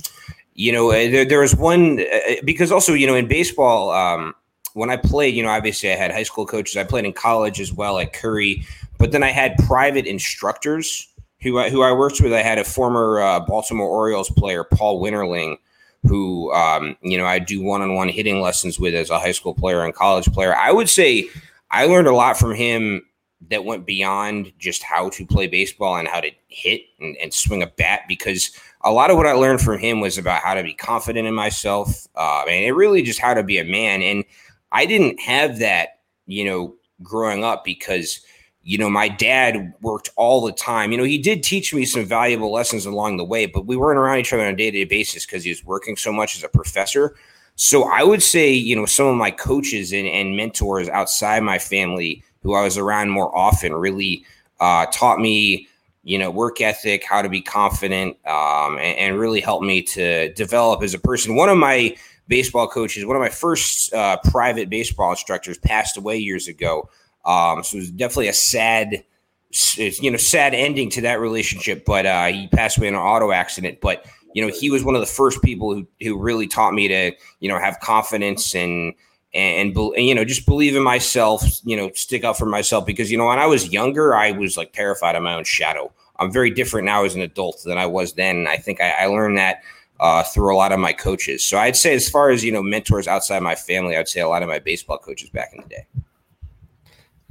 you know uh, there, there was one uh, because also you know in baseball um, when i played you know obviously i had high school coaches i played in college as well at curry but then i had private instructors who I, who I worked with. I had a former uh, Baltimore Orioles player, Paul Winterling, who um, you know I do one-on-one hitting lessons with as a high school player and college player. I would say I learned a lot from him that went beyond just how to play baseball and how to hit and, and swing a bat because a lot of what I learned from him was about how to be confident in myself uh, and it really just how to be a man. And I didn't have that, you know, growing up because – you know, my dad worked all the time. You know, he did teach me some valuable lessons along the way, but we weren't around each other on a day to day basis because he was working so much as a professor. So I would say, you know, some of my coaches and, and mentors outside my family who I was around more often really uh, taught me, you know, work ethic, how to be confident, um, and, and, really helped me to develop as a person. One of my baseball coaches, one of my first uh, private baseball instructors, passed away years ago. Um, so it was definitely a sad, you know, sad ending to that relationship. But uh, he passed away in an auto accident. But you know, he was one of the first people who who really taught me to you know have confidence and and, and, you know just believe in myself. You know, stick up for myself because you know when I was younger, I was like terrified of my own shadow. I'm very different now as an adult than I was then. I think I, I learned that uh, through a lot of my coaches. So I'd say, as far as you know, mentors outside my family, I'd say a lot of my baseball coaches back in the day.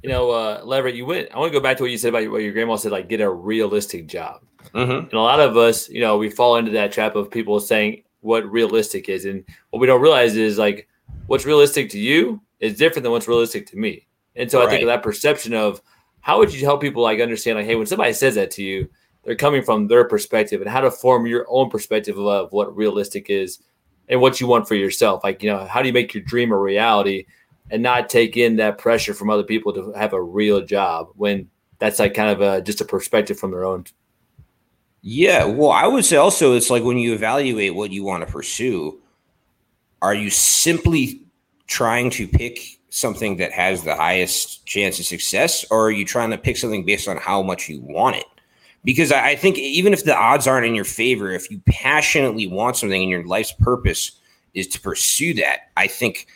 You know, uh, Leverett, you went. I want to go back to what you said about what your grandma said, like get a realistic job. Mm-hmm. And a lot of us, you know, we fall into that trap of people saying what realistic is, and what we don't realize is like what's realistic to you is different than what's realistic to me. And so right. I think that perception of how would you help people like understand like, hey, when somebody says that to you, they're coming from their perspective and how to form your own perspective of what realistic is and what you want for yourself. Like, you know, how do you make your dream a reality and not take in that pressure from other people to have a real job when that's like kind of a, just a perspective from their own. Yeah. Well, I would say also it's like when you evaluate what you want to pursue, are you simply trying to pick something that has the highest chance of success or are you trying to pick something based on how much you want it? because I think even if the odds aren't in your favor, if you passionately want something and your life's purpose is to pursue that, I think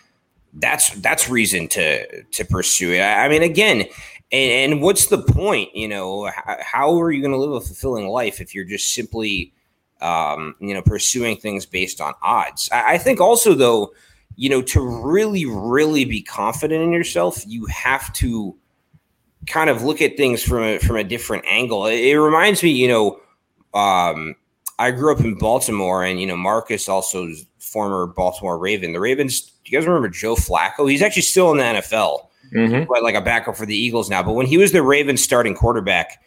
that's that's reason to to pursue it. I, mean, again, and, and, what's the point? You know, how are you going to live a fulfilling life if you're just simply, um, you know, pursuing things based on odds? I, I think also though, you know, to really, really be confident in yourself, you have to kind of look at things from a, from a different angle. It, it reminds me, you know, um, I grew up in Baltimore, and you know, Marques also former Baltimore Raven. The Ravens. Do you guys remember Joe Flacco? He's actually still in the NFL, mm-hmm. but like a backup for the Eagles now. But when he was the Ravens starting quarterback,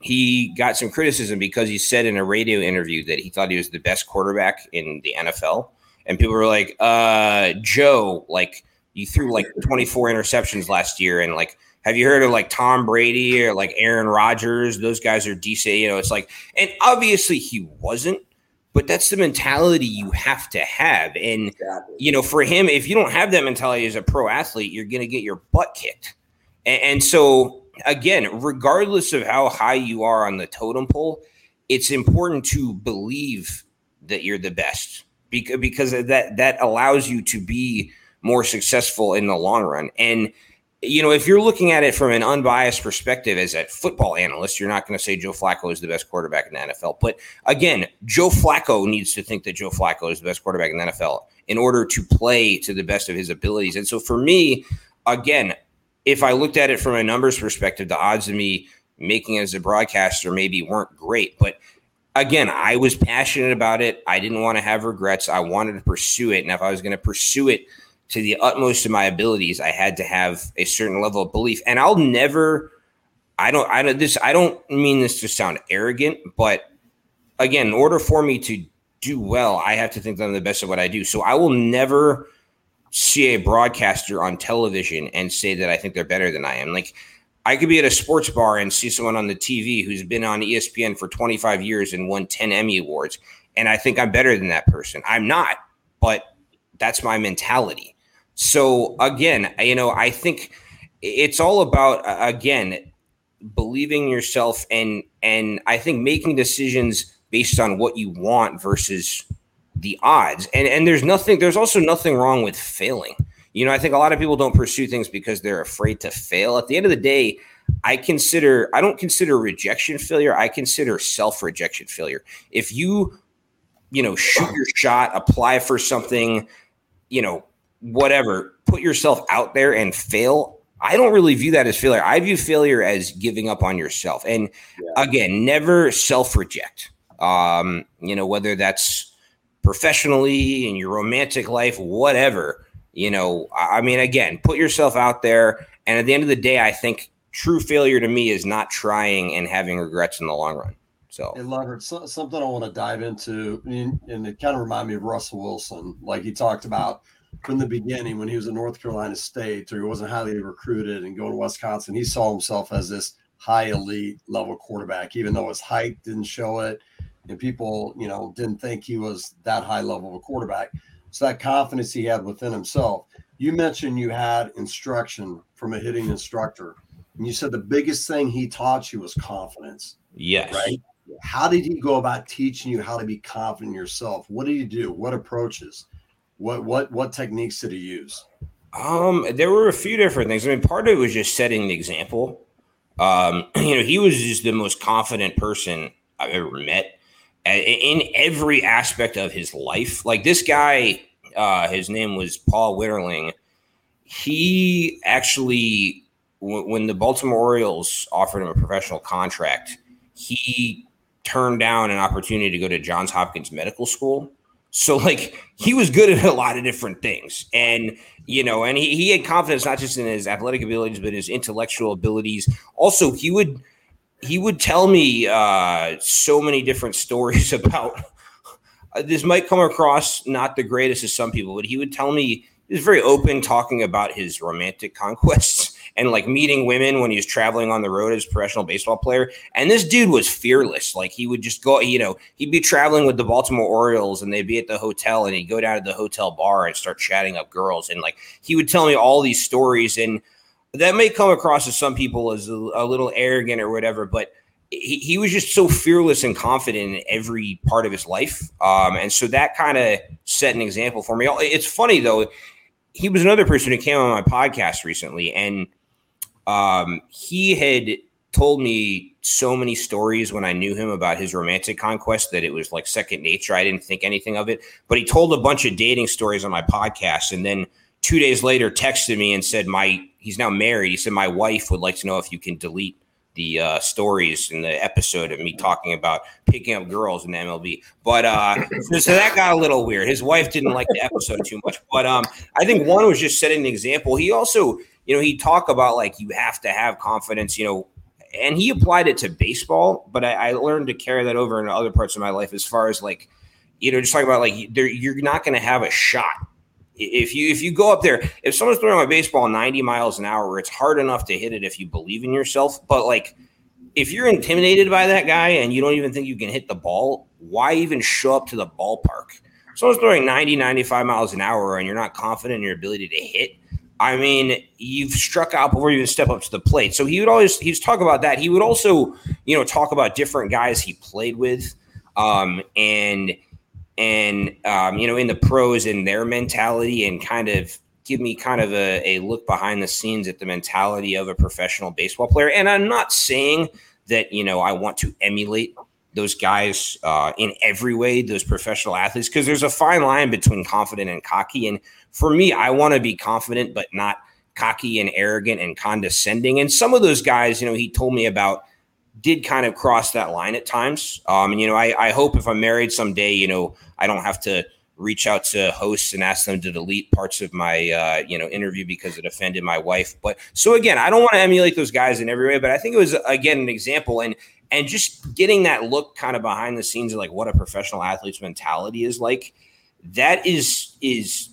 he got some criticism because he said in a radio interview that he thought he was the best quarterback in the NFL, and people were like, "Uh, Joe, like you threw like 24 interceptions last year, and like." Have you heard of like Tom Brady or like Aaron Rodgers? Those guys are decent. You know, it's like, and obviously he wasn't, but that's the mentality you have to have. And, exactly. you know, for him, if you don't have that mentality as a pro athlete, you're going to get your butt kicked. And, and so, again, regardless of how high you are on the totem pole, it's important to believe that you're the best because, because that, that allows you to be more successful in the long run. And, you know, if you're looking at it from an unbiased perspective as a football analyst, you're not going to say Joe Flacco is the best quarterback in the NFL. But again, Joe Flacco needs to think that Joe Flacco is the best quarterback in the NFL in order to play to the best of his abilities. And so for me, again, if I looked at it from a numbers perspective, the odds of me making it as a broadcaster maybe weren't great. But again, I was passionate about it. I didn't want to have regrets. I wanted to pursue it. And if I was going to pursue it, to the utmost of my abilities, I had to have a certain level of belief. And I'll never, I don't, I don't, this, I don't mean this to sound arrogant, but again, in order for me to do well, I have to think that I'm the best at what I do. So I will never see a broadcaster on television and say that I think they're better than I am. Like, I could be at a sports bar and see someone on the TV who's been on ESPN for 25 years and won 10 Emmy Awards, and I think I'm better than that person. I'm not, but that's my mentality. So again, you know, I think it's all about again believing yourself and and I think making decisions based on what you want versus the odds. And and there's nothing there's also nothing wrong with failing. You know, I think a lot of people don't pursue things because they're afraid to fail. At the end of the day, I consider I don't consider rejection failure. I consider self-rejection failure. If you, you know, shoot your shot, apply for something, you know, whatever, put yourself out there and fail. I don't really view that as failure. I view failure as giving up on yourself. And yeah. again, never self reject. Um, you know, whether that's professionally in your romantic life, whatever, you know, I mean, again, put yourself out there. And at the end of the day, I think true failure to me is not trying and having regrets in the long run. So, hey, Leonard, so, something I want to dive into, and it kind of reminded me of Russell Wilson. Like he talked about from the beginning when he was at North Carolina State or he wasn't highly recruited and going to Wisconsin, he saw himself as this high elite level quarterback, even though his height didn't show it and people, you know, didn't think he was that high level of a quarterback. So that confidence he had within himself. You mentioned you had instruction from a hitting instructor, and you said the biggest thing he taught you was confidence. Yes. Right. How did he go about teaching you how to be confident in yourself? What did he do? What approaches? What what what techniques did he use? Um, there were a few different things. I mean, part of it was just setting the example. Um, *clears throat* you know, he was just the most confident person I've ever met. In every aspect of his life. Like this guy, uh, his name was Paul Witterling. He actually, w- when the Baltimore Orioles offered him a professional contract, he turned down an opportunity to go to Johns Hopkins Medical School. So, like, he was good at a lot of different things. And, you know, and he, he had confidence not just in his athletic abilities, but his intellectual abilities. Also, he would he would tell me uh, so many different *laughs* stories about uh, this might come across not the greatest as some people, but he would tell me he was very open talking about his romantic conquests *laughs* and like meeting women when he was traveling on the road as a professional baseball player. And this dude was fearless. Like he would just go, you know, he'd be traveling with the Baltimore Orioles and they'd be at the hotel and he'd go down to the hotel bar and start chatting up girls. And like he would tell me all these stories. And that may come across to some people as a, a little arrogant or whatever, but he, he was just so fearless and confident in every part of his life. Um, and so that kind of set an example for me. It's funny though, he was another person who came on my podcast recently and um, he had told me so many stories when I knew him about his romantic conquest that it was like second nature. I didn't think anything of it, but he told a bunch of dating stories on my podcast. And then two days later, texted me and said, my, he's now married. He said, my wife would like to know if you can delete the uh, stories in the episode of me talking about picking up girls in the MLB. But uh, so, that got a little weird. His wife didn't like the episode too much. But um, I think one was just setting an example. He also you know, he talk about like you have to have confidence, you know, and he applied it to baseball, but I, I learned to carry that over into other parts of my life as far as like, you know, just talking about like you're not going to have a shot if you if you go up there, if someone's throwing a baseball 90 miles an hour, it's hard enough to hit it if you believe in yourself. But like if you're intimidated by that guy and you don't even think you can hit the ball, why even show up to the ballpark? Someone's throwing 90, 95 miles an hour and you're not confident in your ability to hit. I mean, you've struck out before you even step up to the plate. So he would always he's talk about that. He would also, you know, talk about different guys he played with, um, and and um, you know, in the pros and their mentality, and kind of give me kind of a, a look behind the scenes at the mentality of a professional baseball player. And I'm not saying that you know I want to emulate those guys uh, in every way, those professional athletes, because there's a fine line between confident and cocky. And for me, I want to be confident, but not cocky and arrogant and condescending. And some of those guys, you know, he told me about did kind of cross that line at times. Um, and, you know, I, I hope if I'm married someday, you know, I don't have to reach out to hosts and ask them to delete parts of my, uh, you know, interview because it offended my wife. But so again, I don't want to emulate those guys in every way, but I think it was, again, an example. And, and just getting that look kind of behind the scenes of like what a professional athlete's mentality is like, that is, is,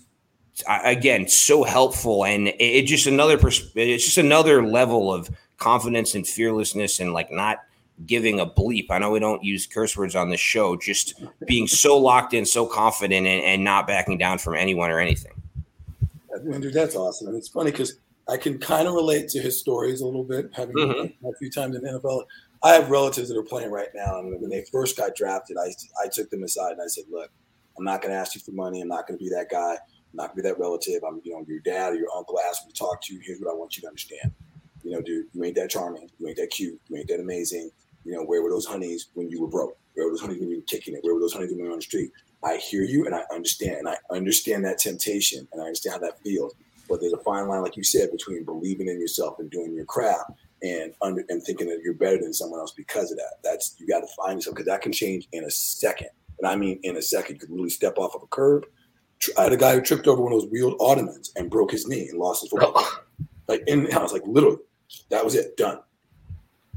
again so helpful and it, just another pers- it's just another level of confidence and fearlessness and like not giving a bleep i know we don't use curse words on this show just being so locked in so confident and, and not backing down from anyone or anything Andrew, that's awesome and it's funny because i can kind of relate to his stories a little bit having mm-hmm. a few times in the nfl i have relatives that are playing right now and when they first got drafted i, I took them aside and i said look i'm not going to ask you for money i'm not going to be that guy I'm not gonna be that relative. I'm, you know, your dad or your uncle asked me to talk to you. Here's what I want you to understand. You know, dude, you ain't that charming. You ain't that cute. You ain't that amazing. You know, where were those honeys when you were broke? Where were those honeys when you were kicking it? Where were those honeys when you were on the street? I hear you and I understand, and I understand that temptation, and I understand how that feels. But there's a fine line, like you said, between believing in yourself and doing your craft and under and thinking that you're better than someone else because of that. That's you got to find yourself because that can change in a second. And I mean, in a second, you could really step off of a curb I had a guy who tripped over one of those wheeled ottomans and broke his knee and lost his football. Oh. like in the house, like literally, that was it, done.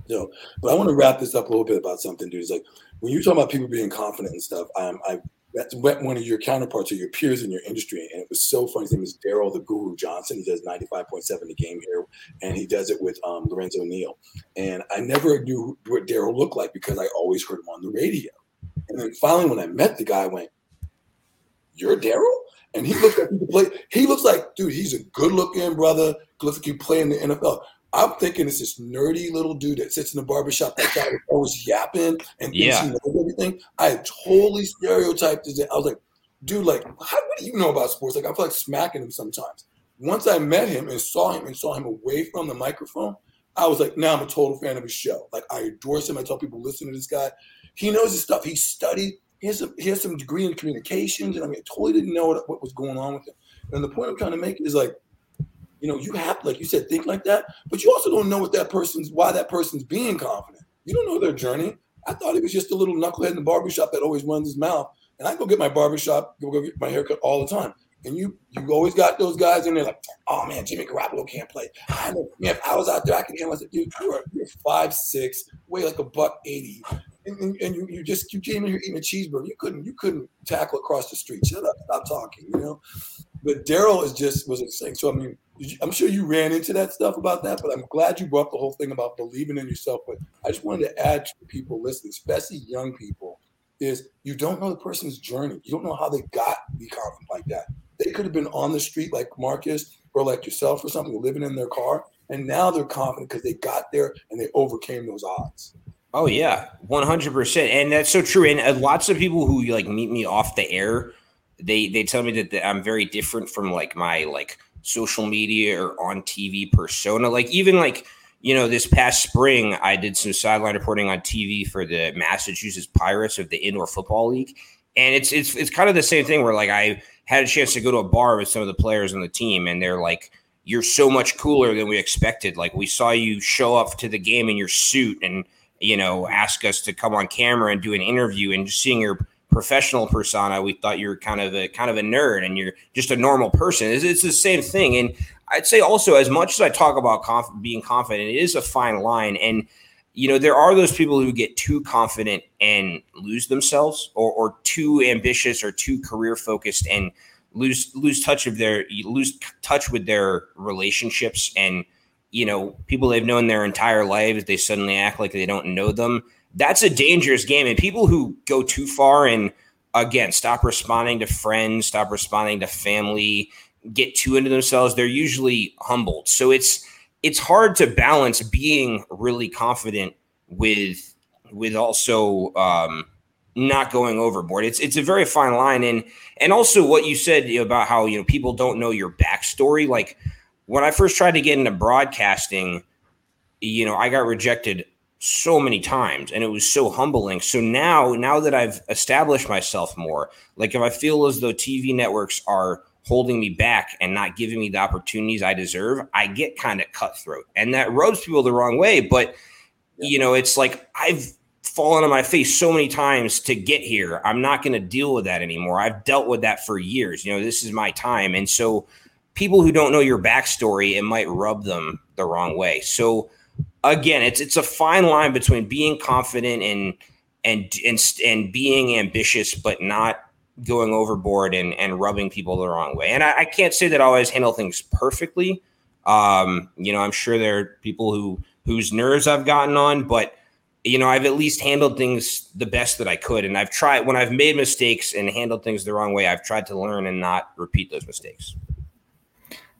So, but I want to wrap this up a little bit about something, dude. It's like when you're talking about people being confident and stuff. Um, I met one of your counterparts or your peers in your industry, and it was so funny. His name is Daryl the Guru Johnson. He does 95.7 the game here, and he does it with um, Lorenzo Neal. And I never knew what Daryl looked like because I always heard him on the radio. And then finally, when I met the guy, I went, you're Daryl? And he looks like he play. He looks like, dude, he's a good looking brother. Looks like he play in the NFL. I'm thinking it's this nerdy little dude that sits in the barbershop that guy always yapping and yeah. thinks he knows everything. I totally stereotyped it. I was like, dude, like, how, what do you know about sports? Like, I feel like smacking him sometimes. Once I met him and saw him and saw him away from the microphone, I was like, now I'm a total fan of his show. Like I adore him. I tell people, listen to this guy. He knows his stuff. He studied. He has, a, he has some degree in communications, and I mean, I totally didn't know what, what was going on with him. And the point I'm trying to make is like, you know, you have, like you said, think like that, but you also don't know what that person's, why that person's being confident. You don't know their journey. I thought he was just a little knucklehead in the barbershop that always runs his mouth. And I go get my barbershop, go, go get my haircut all the time. And you you always got those guys in there like, oh man, Jimmy Garoppolo can't play. I know, man, if I was out there, I could handle. I said, dude, you are you're five six, weigh like a buck eighty, and, and, and, you, you just you came in here eating a cheeseburger. You couldn't you couldn't tackle across the street. Shut up, stop talking. You know. But Daryl is just was insane. So I mean, I'm sure you ran into that stuff about that, but I'm glad you brought the whole thing about believing in yourself. But I just wanted to add to people listening, especially young people, is you don't know the person's journey. You don't know how they got to be confident like that. They could have been on the street like Marques or like yourself or something, living in their car, and now they're confident because they got there and they overcame those odds. Oh yeah, one hundred percent, and that's so true. And uh, lots of people who like meet me off the air, they they tell me that, that I'm very different from like my like social media or on TV persona. Like even like you know this past spring, I did some sideline reporting on TV for the Massachusetts Pirates of the Indoor Football League, and it's it's it's kind of the same thing where like I had a chance to go to a bar with some of the players on the team, and they're like, "You're so much cooler than we expected. Like we saw you show up to the game in your suit and." You know, ask us to come on camera and do an interview, and just seeing your professional persona, we thought you're kind of a kind of a nerd and you're just a normal person. It's, it's the same thing. And I'd say also, as much as I talk about conf- being confident, it is a fine line. And you know, there are those people who get too confident and lose themselves, or, or too ambitious or too career focused and lose lose touch of their lose touch with their relationships and you know people they've known their entire lives. They suddenly act like they don't know them. That's a dangerous game, and people who go too far and again stop responding to friends, stop responding to family, get too into themselves. They're usually humbled. So it's it's hard to balance being really confident with with also um, not going overboard. It's it's a very fine line, and and also what you said about how you know people don't know your backstory. Like when I first tried to get into broadcasting, you know, I got rejected so many times and it was so humbling so now now that i've established myself more like if i feel as though tv networks are holding me back and not giving me the opportunities I deserve, I get kind of cutthroat. And that rubs people the wrong way. But, you know, it's like I've fallen on my face so many times to get here. I'm not going to deal with that anymore. I've dealt with that for years. You know, this is my time. And so people who don't know your backstory, it might rub them the wrong way. So again, it's it's a fine line between being confident and and and and being ambitious, but not going overboard and, and rubbing people the wrong way. And I, I can't say that I always handle things perfectly. Um, you know, I'm sure there are people who whose nerves I've gotten on, but you know, I've at least handled things the best that I could. And I've tried when I've made mistakes and handled things the wrong way, I've tried to learn and not repeat those mistakes.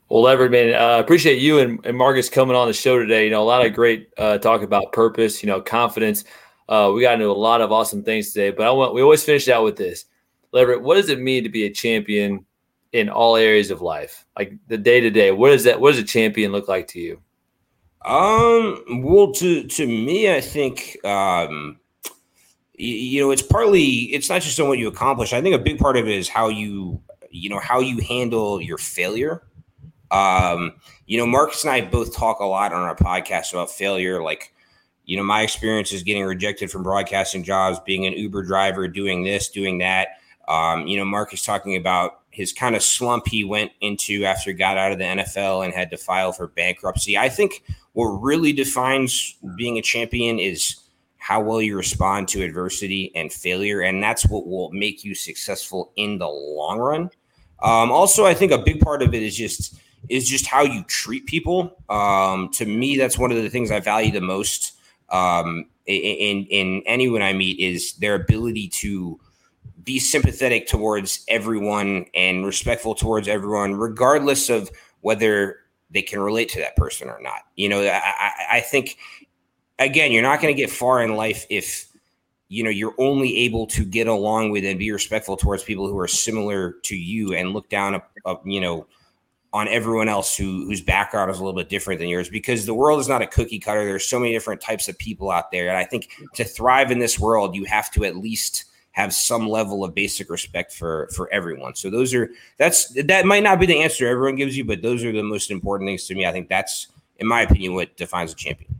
Well, Leverett, man, uh, appreciate you and, and, Marques coming on the show today. You know, a lot of great uh, talk about purpose, you know, confidence. Uh, we got into a lot of awesome things today, but I want we always finish out with this. Leverett, what does it mean to be a champion in all areas of life? Like the day to day, what does that? What does a champion look like to you? Um, well, to to me, I think um, you, you know, it's partly it's not just on what you accomplish. I think a big part of it is how you you know how you handle your failure. Um, you know, Marques and I both talk a lot on our podcast about failure, like you know, my experience is getting rejected from broadcasting jobs, being an Uber driver, doing this, doing that. Um, you know, Marques talking about his kind of slump he went into after he got out of the NFL and had to file for bankruptcy. I think what really defines being a champion is how well you respond to adversity and failure, and that's what will make you successful in the long run. Um, also, I think a big part of it is just is just how you treat people. Um, to me, that's one of the things I value the most um, in in anyone I meet is their ability to be sympathetic towards everyone and respectful towards everyone, regardless of whether they can relate to that person or not. You know, I, I think again, you're not going to get far in life if you know you're only able to get along with and be respectful towards people who are similar to you and look down, a, a, you know, on everyone else who whose background is a little bit different than yours because the world is not a cookie cutter. There's so many different types of people out there, and I think to thrive in this world, you have to at least have some level of basic respect for for everyone. So those are that's that might not be the answer everyone gives you, but those are the most important things to me. I think that's, in my opinion, what defines a champion.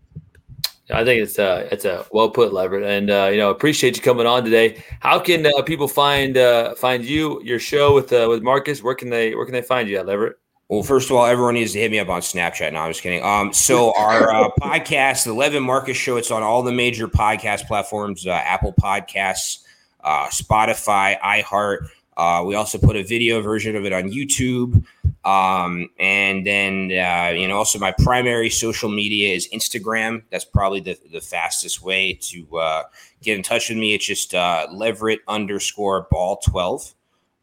I think it's a it's a well put, Leverett, and uh, you know appreciate you coming on today. How can uh, people find uh, find you your show with uh, with Marques? Where can they where can they find you at Leverett? Well, first of all, everyone needs to hit me up on Snapchat. No, I'm just kidding. Um, so *laughs* our uh, podcast, the Lev and Marques Show, it's on all the major podcast platforms: uh, Apple Podcasts, uh, Spotify, iHeart. Uh, we also put a video version of it on YouTube, um, and then uh, you know, also my primary social media is Instagram. That's probably the, the fastest way to uh, get in touch with me. It's just uh, Leverett underscore ball twelve.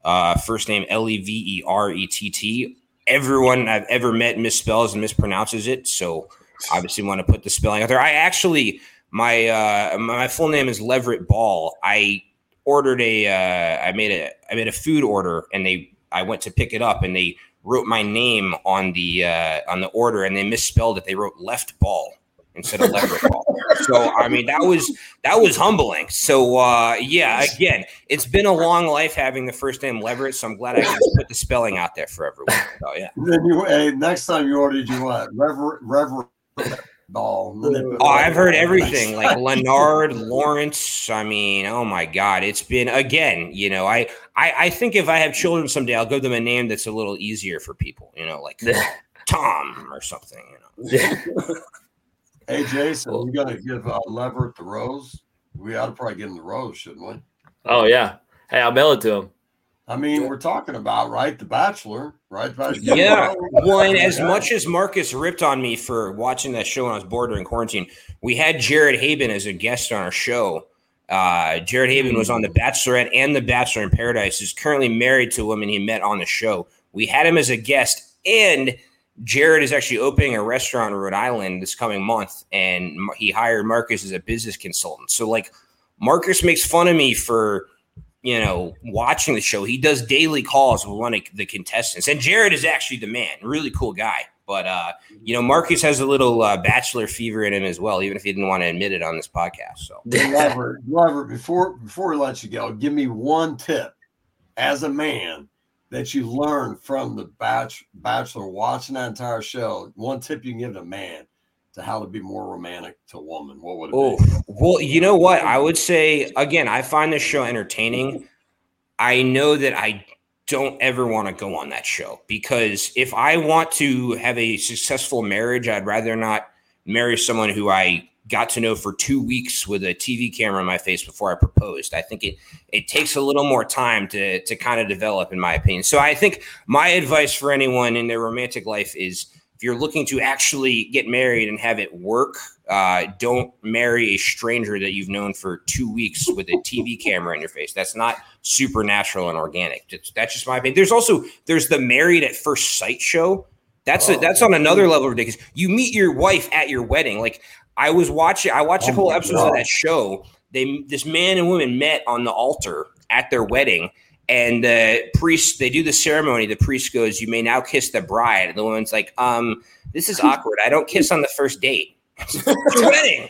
Uh, first name L E V E R E T T everyone I've ever met misspells and mispronounces it. So obviously want to put the spelling out there. I actually my uh my full name is Leverett Ball. I ordered a uh I made a I made a food order and they I went to pick it up and they wrote my name on the uh on the order and they misspelled it. They wrote left ball instead of Leverett *laughs* ball. So I mean that was that was humbling. So uh yeah, again, it's been a long life having the first name Leverett, so I'm glad I can put the spelling out there for everyone. So yeah. Then you hey, next time you ordered you what? Reverend Reverend ball. Oh, I've heard everything like Leonard, Lawrence. I mean, oh my God, it's been again. You know, I, I I think if I have children someday, I'll give them a name that's a little easier for people. You know, like *laughs* Tom or something. You know. *laughs* Hey, Jason, we got to give uh, Leverett the rose. We ought to probably give him the rose, shouldn't we? Oh yeah. Hey, I'll mail it to him. I mean, we're talking about right, The Bachelor, right? The Bachelor. Yeah. Well, and as much as Marques ripped on me for watching that show when I was bored during quarantine, we had Jared Haibon as a guest on our show. Uh, Jared Haibon was on The Bachelorette and The Bachelor in Paradise. He's currently married to a woman he met on the show. We had him as a guest, and Jared is actually opening a restaurant in Rhode Island this coming month, and he hired Marques as a business consultant. So, like, Marques makes fun of me for you know watching the show. He does daily calls with one of the contestants, and Jared is actually the man, really cool guy. But uh, you know, Marques has a little uh, bachelor fever in him as well, even if he didn't want to admit it on this podcast. So, *laughs* Robert, Robert, before before we let you go, give me one tip as a man that you learn from the Bachelor watching that entire show? One tip you can give to a man to how to be more romantic to a woman? What would it oh, be? well, you know what? I would say again, I find this show entertaining. I know that I don't ever want to go on that show because if I want to have a successful marriage, I'd rather not marry someone who I got to know for two weeks with a TV camera in my face before I proposed. I think it it takes a little more time to to kind of develop, in my opinion. So I think my advice for anyone in their romantic life is if you're looking to actually get married and have it work, uh, don't marry a stranger that you've known for two weeks with a TV camera in your face. That's not supernatural and organic. That's, that's just my opinion. There's also there's the married at first sight show. That's a, that's on another level of ridiculous. You meet your wife at your wedding. Like I was watching, I watched Oh a couple episodes of that show. They this man and woman met on the altar at their wedding, and the priest they do the ceremony. The priest goes, "You may now kiss the bride," and the woman's like, "Um, this is *laughs* awkward. I don't kiss on the first date." *laughs* wedding.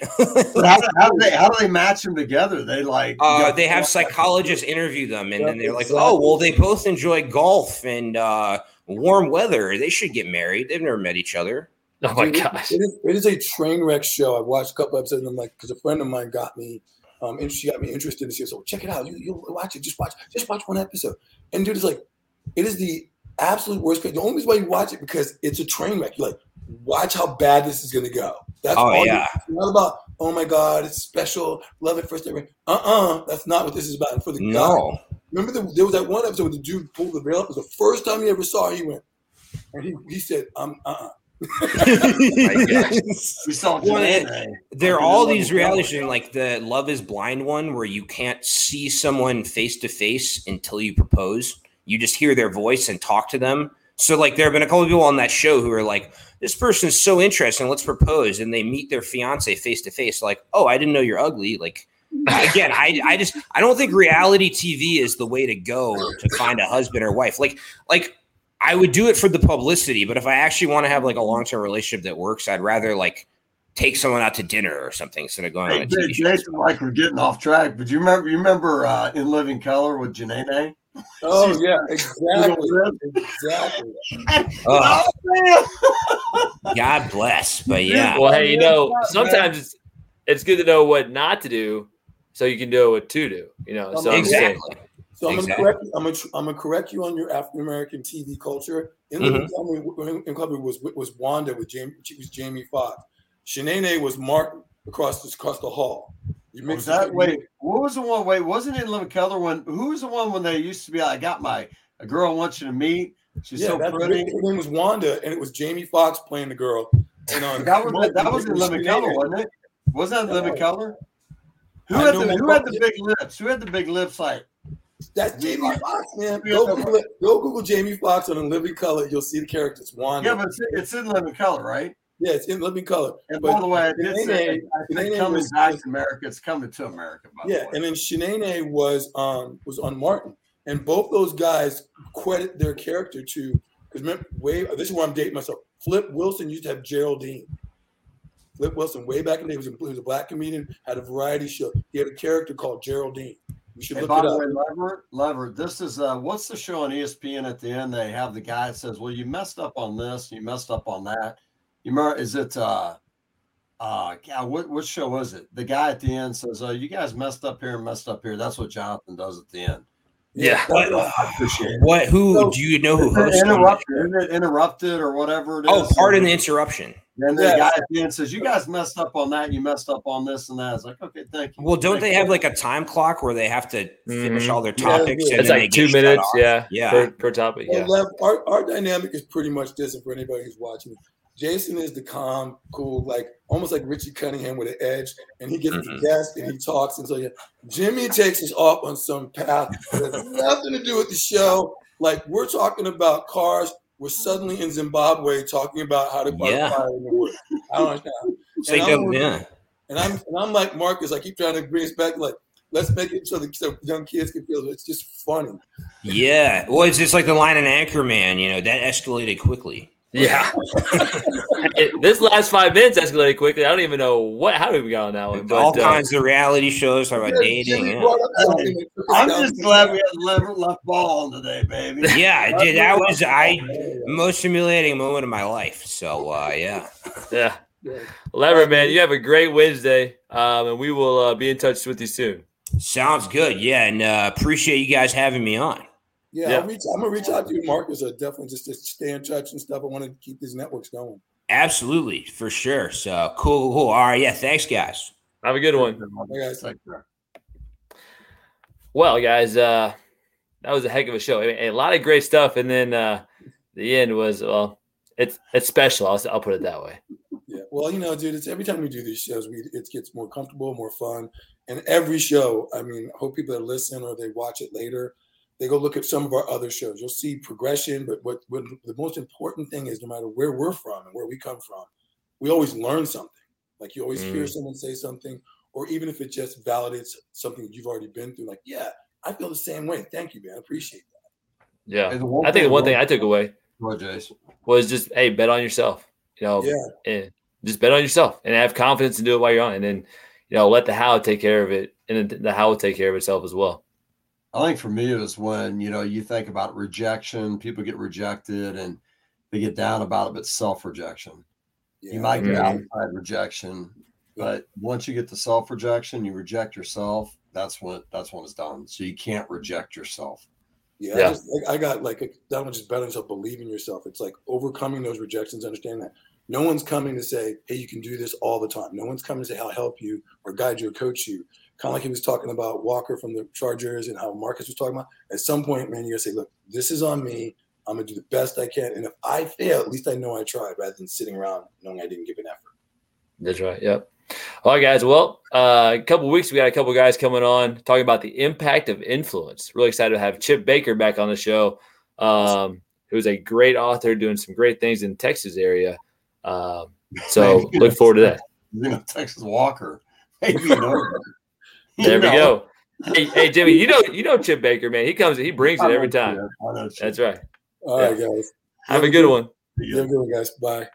How, how do they how do they match them together? They like Uh, they have psychologists interview them, and then they're like, "Oh, well, they both enjoy golf and uh, warm weather. They should get married. They've never met each other." Oh my Dude, gosh. It is, it is a train wreck show. I watched a couple episodes and I'm like, because a friend of mine got me, um, and she got me interested in this. So check it out. You you watch it. Just watch. Just watch one episode. And dude, it's like, it is the absolute worst. The only reason why you watch it because it's a train wreck. You're like, watch how bad this is gonna go. That's Oh, all. yeah. It's not about. Oh my God, it's special. Love it first day. Uh uh That's not what this is about. And for the guy, No, remember the, there was that one episode where the dude pulled the veil up. It was the first time he ever saw her. He went, and he he said, um uh uh Oh *laughs* we saw Well, Janae. there are all these reality shows, like the Love Is Blind one, where you can't see someone face to face until you propose. You just hear their voice and talk to them. So, like, there have been a couple of people on that show who are like, "This person is so interesting. Let's propose," and they meet their fiance face to face. Like, "Oh, I didn't know you're ugly." Like, again, I, I just, I don't think reality TV is the way to go to find a husband or wife. Like, like. I would do it for the publicity, but if I actually want to have like a long term relationship that works, I'd rather like take someone out to dinner or something instead of going Hey, on a TV show. Jason, like we're getting off track, but you remember you remember uh, in Living Color with Janae? Oh yeah, exactly, exactly. *laughs* Oh. *laughs* God bless, but yeah, Well, hey, you know, sometimes it's it's good to know what not to do, so you can know what to do. You know, so I'm just saying- exactly. So I'm Exactly. gonna correct. I'm gonna, I'm gonna correct you on your African American TV culture. In Mhm. the in Clubber was was Wanda with Jamie. She was Jamie Foxx. Shanae was Martin across the, across the hall. You Was mixed that wait? What was the one? Wait, wasn't it in Living Color when? Who was the one when they used to be? I got my a girl I want you to meet. She's Yeah, so pretty. her name was Wanda, and it was Jamie Foxx playing the girl. And on That was that was in it Living Color, wasn't it? Wasn't that in Living Color? Who I had the Who had the big lips? Who had the big lips? Like That's Jamie Foxx, man. Go Google, it. Go Google Jamie Foxx on a Living Color. You'll see the characters. Wanda. yeah, but it's, it's in Living Color, right? yeah, it's in Living Color. And But by the way, did say I think coming to America. It's coming to America. By Yeah, the way. and then Shanae was on was on Martin, and both those guys credit their character to because way this is where I'm dating myself. Flip Wilson used to have Geraldine. Flip Wilson, way back in the day, was a, he was a black comedian, had a variety show. He had a character called Geraldine. You should And look by the way, Lever, Lever, this is uh, what's the show on ESPN at the end? They have the guy that says, "Well, you messed up on this, you messed up on that." You remember? Is it? uh uh God, what what show was it? The guy at the end says, "Oh, you guys messed up here and messed up here." That's what Jonathan does at the end. Yeah. What? I appreciate it. What? Who So- do you know who Isn't hosts? interrupted, show? isn't it interrupted or whatever it is? Oh, pardon the interruption. And the Yeah. guy at the says, "You guys messed up on that. You messed up on this and that." It's like, okay, thank you. Well, don't Thank they you. have like a time clock where they have to finish Mhm. all their topics? yeah. and It's then like they two minutes, yeah, Yeah. per, per topic, Well, yeah. Lev, our, our dynamic is pretty much different for anybody who's watching. Jason is the calm, cool, like almost like Richie Cunningham with an edge, and he gets Mhm. the guest and he talks. And so yeah, Jimmy takes us off on some path that has nothing to do with the show. Like we're talking about cars. We're suddenly in Zimbabwe talking about how to fight Yeah. fire in the woods. I don't understand. And I'm yeah. And I'm and I'm like Marques. I keep trying to bring us back. Like let's make it so the so young kids can feel it's just funny. Yeah. Well, it's just like the line in Anchorman, you know, that escalated quickly. Yeah. *laughs* It- this last five minutes escalated quickly. I don't even know what how did we got on that one. But All uh, kinds of reality shows talk about Yeah, dating. Yeah. brought up something that took us I'm just glad we had Leverett Ball on today, baby. *laughs* Yeah, dude, that was I most humiliating moment of my life. So uh yeah. yeah. Yeah. Lever, man, you have a great Wednesday. Um, and we will uh, be in touch with you soon. Sounds good. Yeah, and uh appreciate you guys having me on. Yeah, Yeah. I'll reach, I'm gonna reach out to you, Marques. Uh, definitely just to stay in touch and stuff. I want to keep these networks going. Absolutely, for sure. So cool, cool. All right, yeah, thanks guys. Have a good one. Hey, guys. Well, guys, uh, that was a heck of a show. I mean, a lot of great stuff, and then uh, the end was well, it's it's special. I'll, I'll put it that way. Yeah. Well, you know, dude, it's every time we do these shows, we it gets more comfortable, more fun. And every show, I mean, I hope people that listen or they watch it later, they go look at some of our other shows. You'll see progression, but what, what the most important thing is no matter where we're from and where we come from, we always learn something. Like you always hear Mm. someone say something, or even if it just validates something that you've already been through, like, yeah, I feel the same way. Thank you, man. I appreciate that. Yeah, Hey, the one I think the one thing I took away Go ahead, Jason. was just hey, bet on yourself. You know, Yeah. and just bet on yourself and have confidence and do it while you're on, and then you know let the how take care of it, and then the how will take care of itself as well. I think for me it was when you know you think about rejection, people get rejected and they get down about it, but self rejection. Yeah. You might get Mhm. outside rejection, but once you get to self rejection, you reject yourself. That's when that's when it's done. So you can't reject yourself. Yeah, Yeah. I, just, I got like that one just better than yourself, believe in yourself. It's like overcoming those rejections, understand that no one's coming to say, hey, you can do this all the time. No one's coming to say, I'll help you or guide you or coach you. Kind of like he was talking about Walker from the Chargers and how Marques was talking about. At some point, man, you gotta say, look, this is on me. I'm gonna do the best I can. And if I fail, at least I know I tried rather than sitting around knowing I didn't give an effort. That's right. Yep. All right, guys. Well, uh, a couple weeks we got a couple guys coming on talking about the impact of influence. Really excited to have Chip Baker back on the show. Um, who's a great author doing some great things in Texas area. Um, so *laughs* look forward to that. You know, Texas Walker. *laughs* Maybe *laughs* There we go. Hey, hey, Jimmy, you know you know Chip Baker, man. He comes, he brings it every time. Chip. I know That's right. All right, guys. Have a good one. You have a good one, guys. Bye.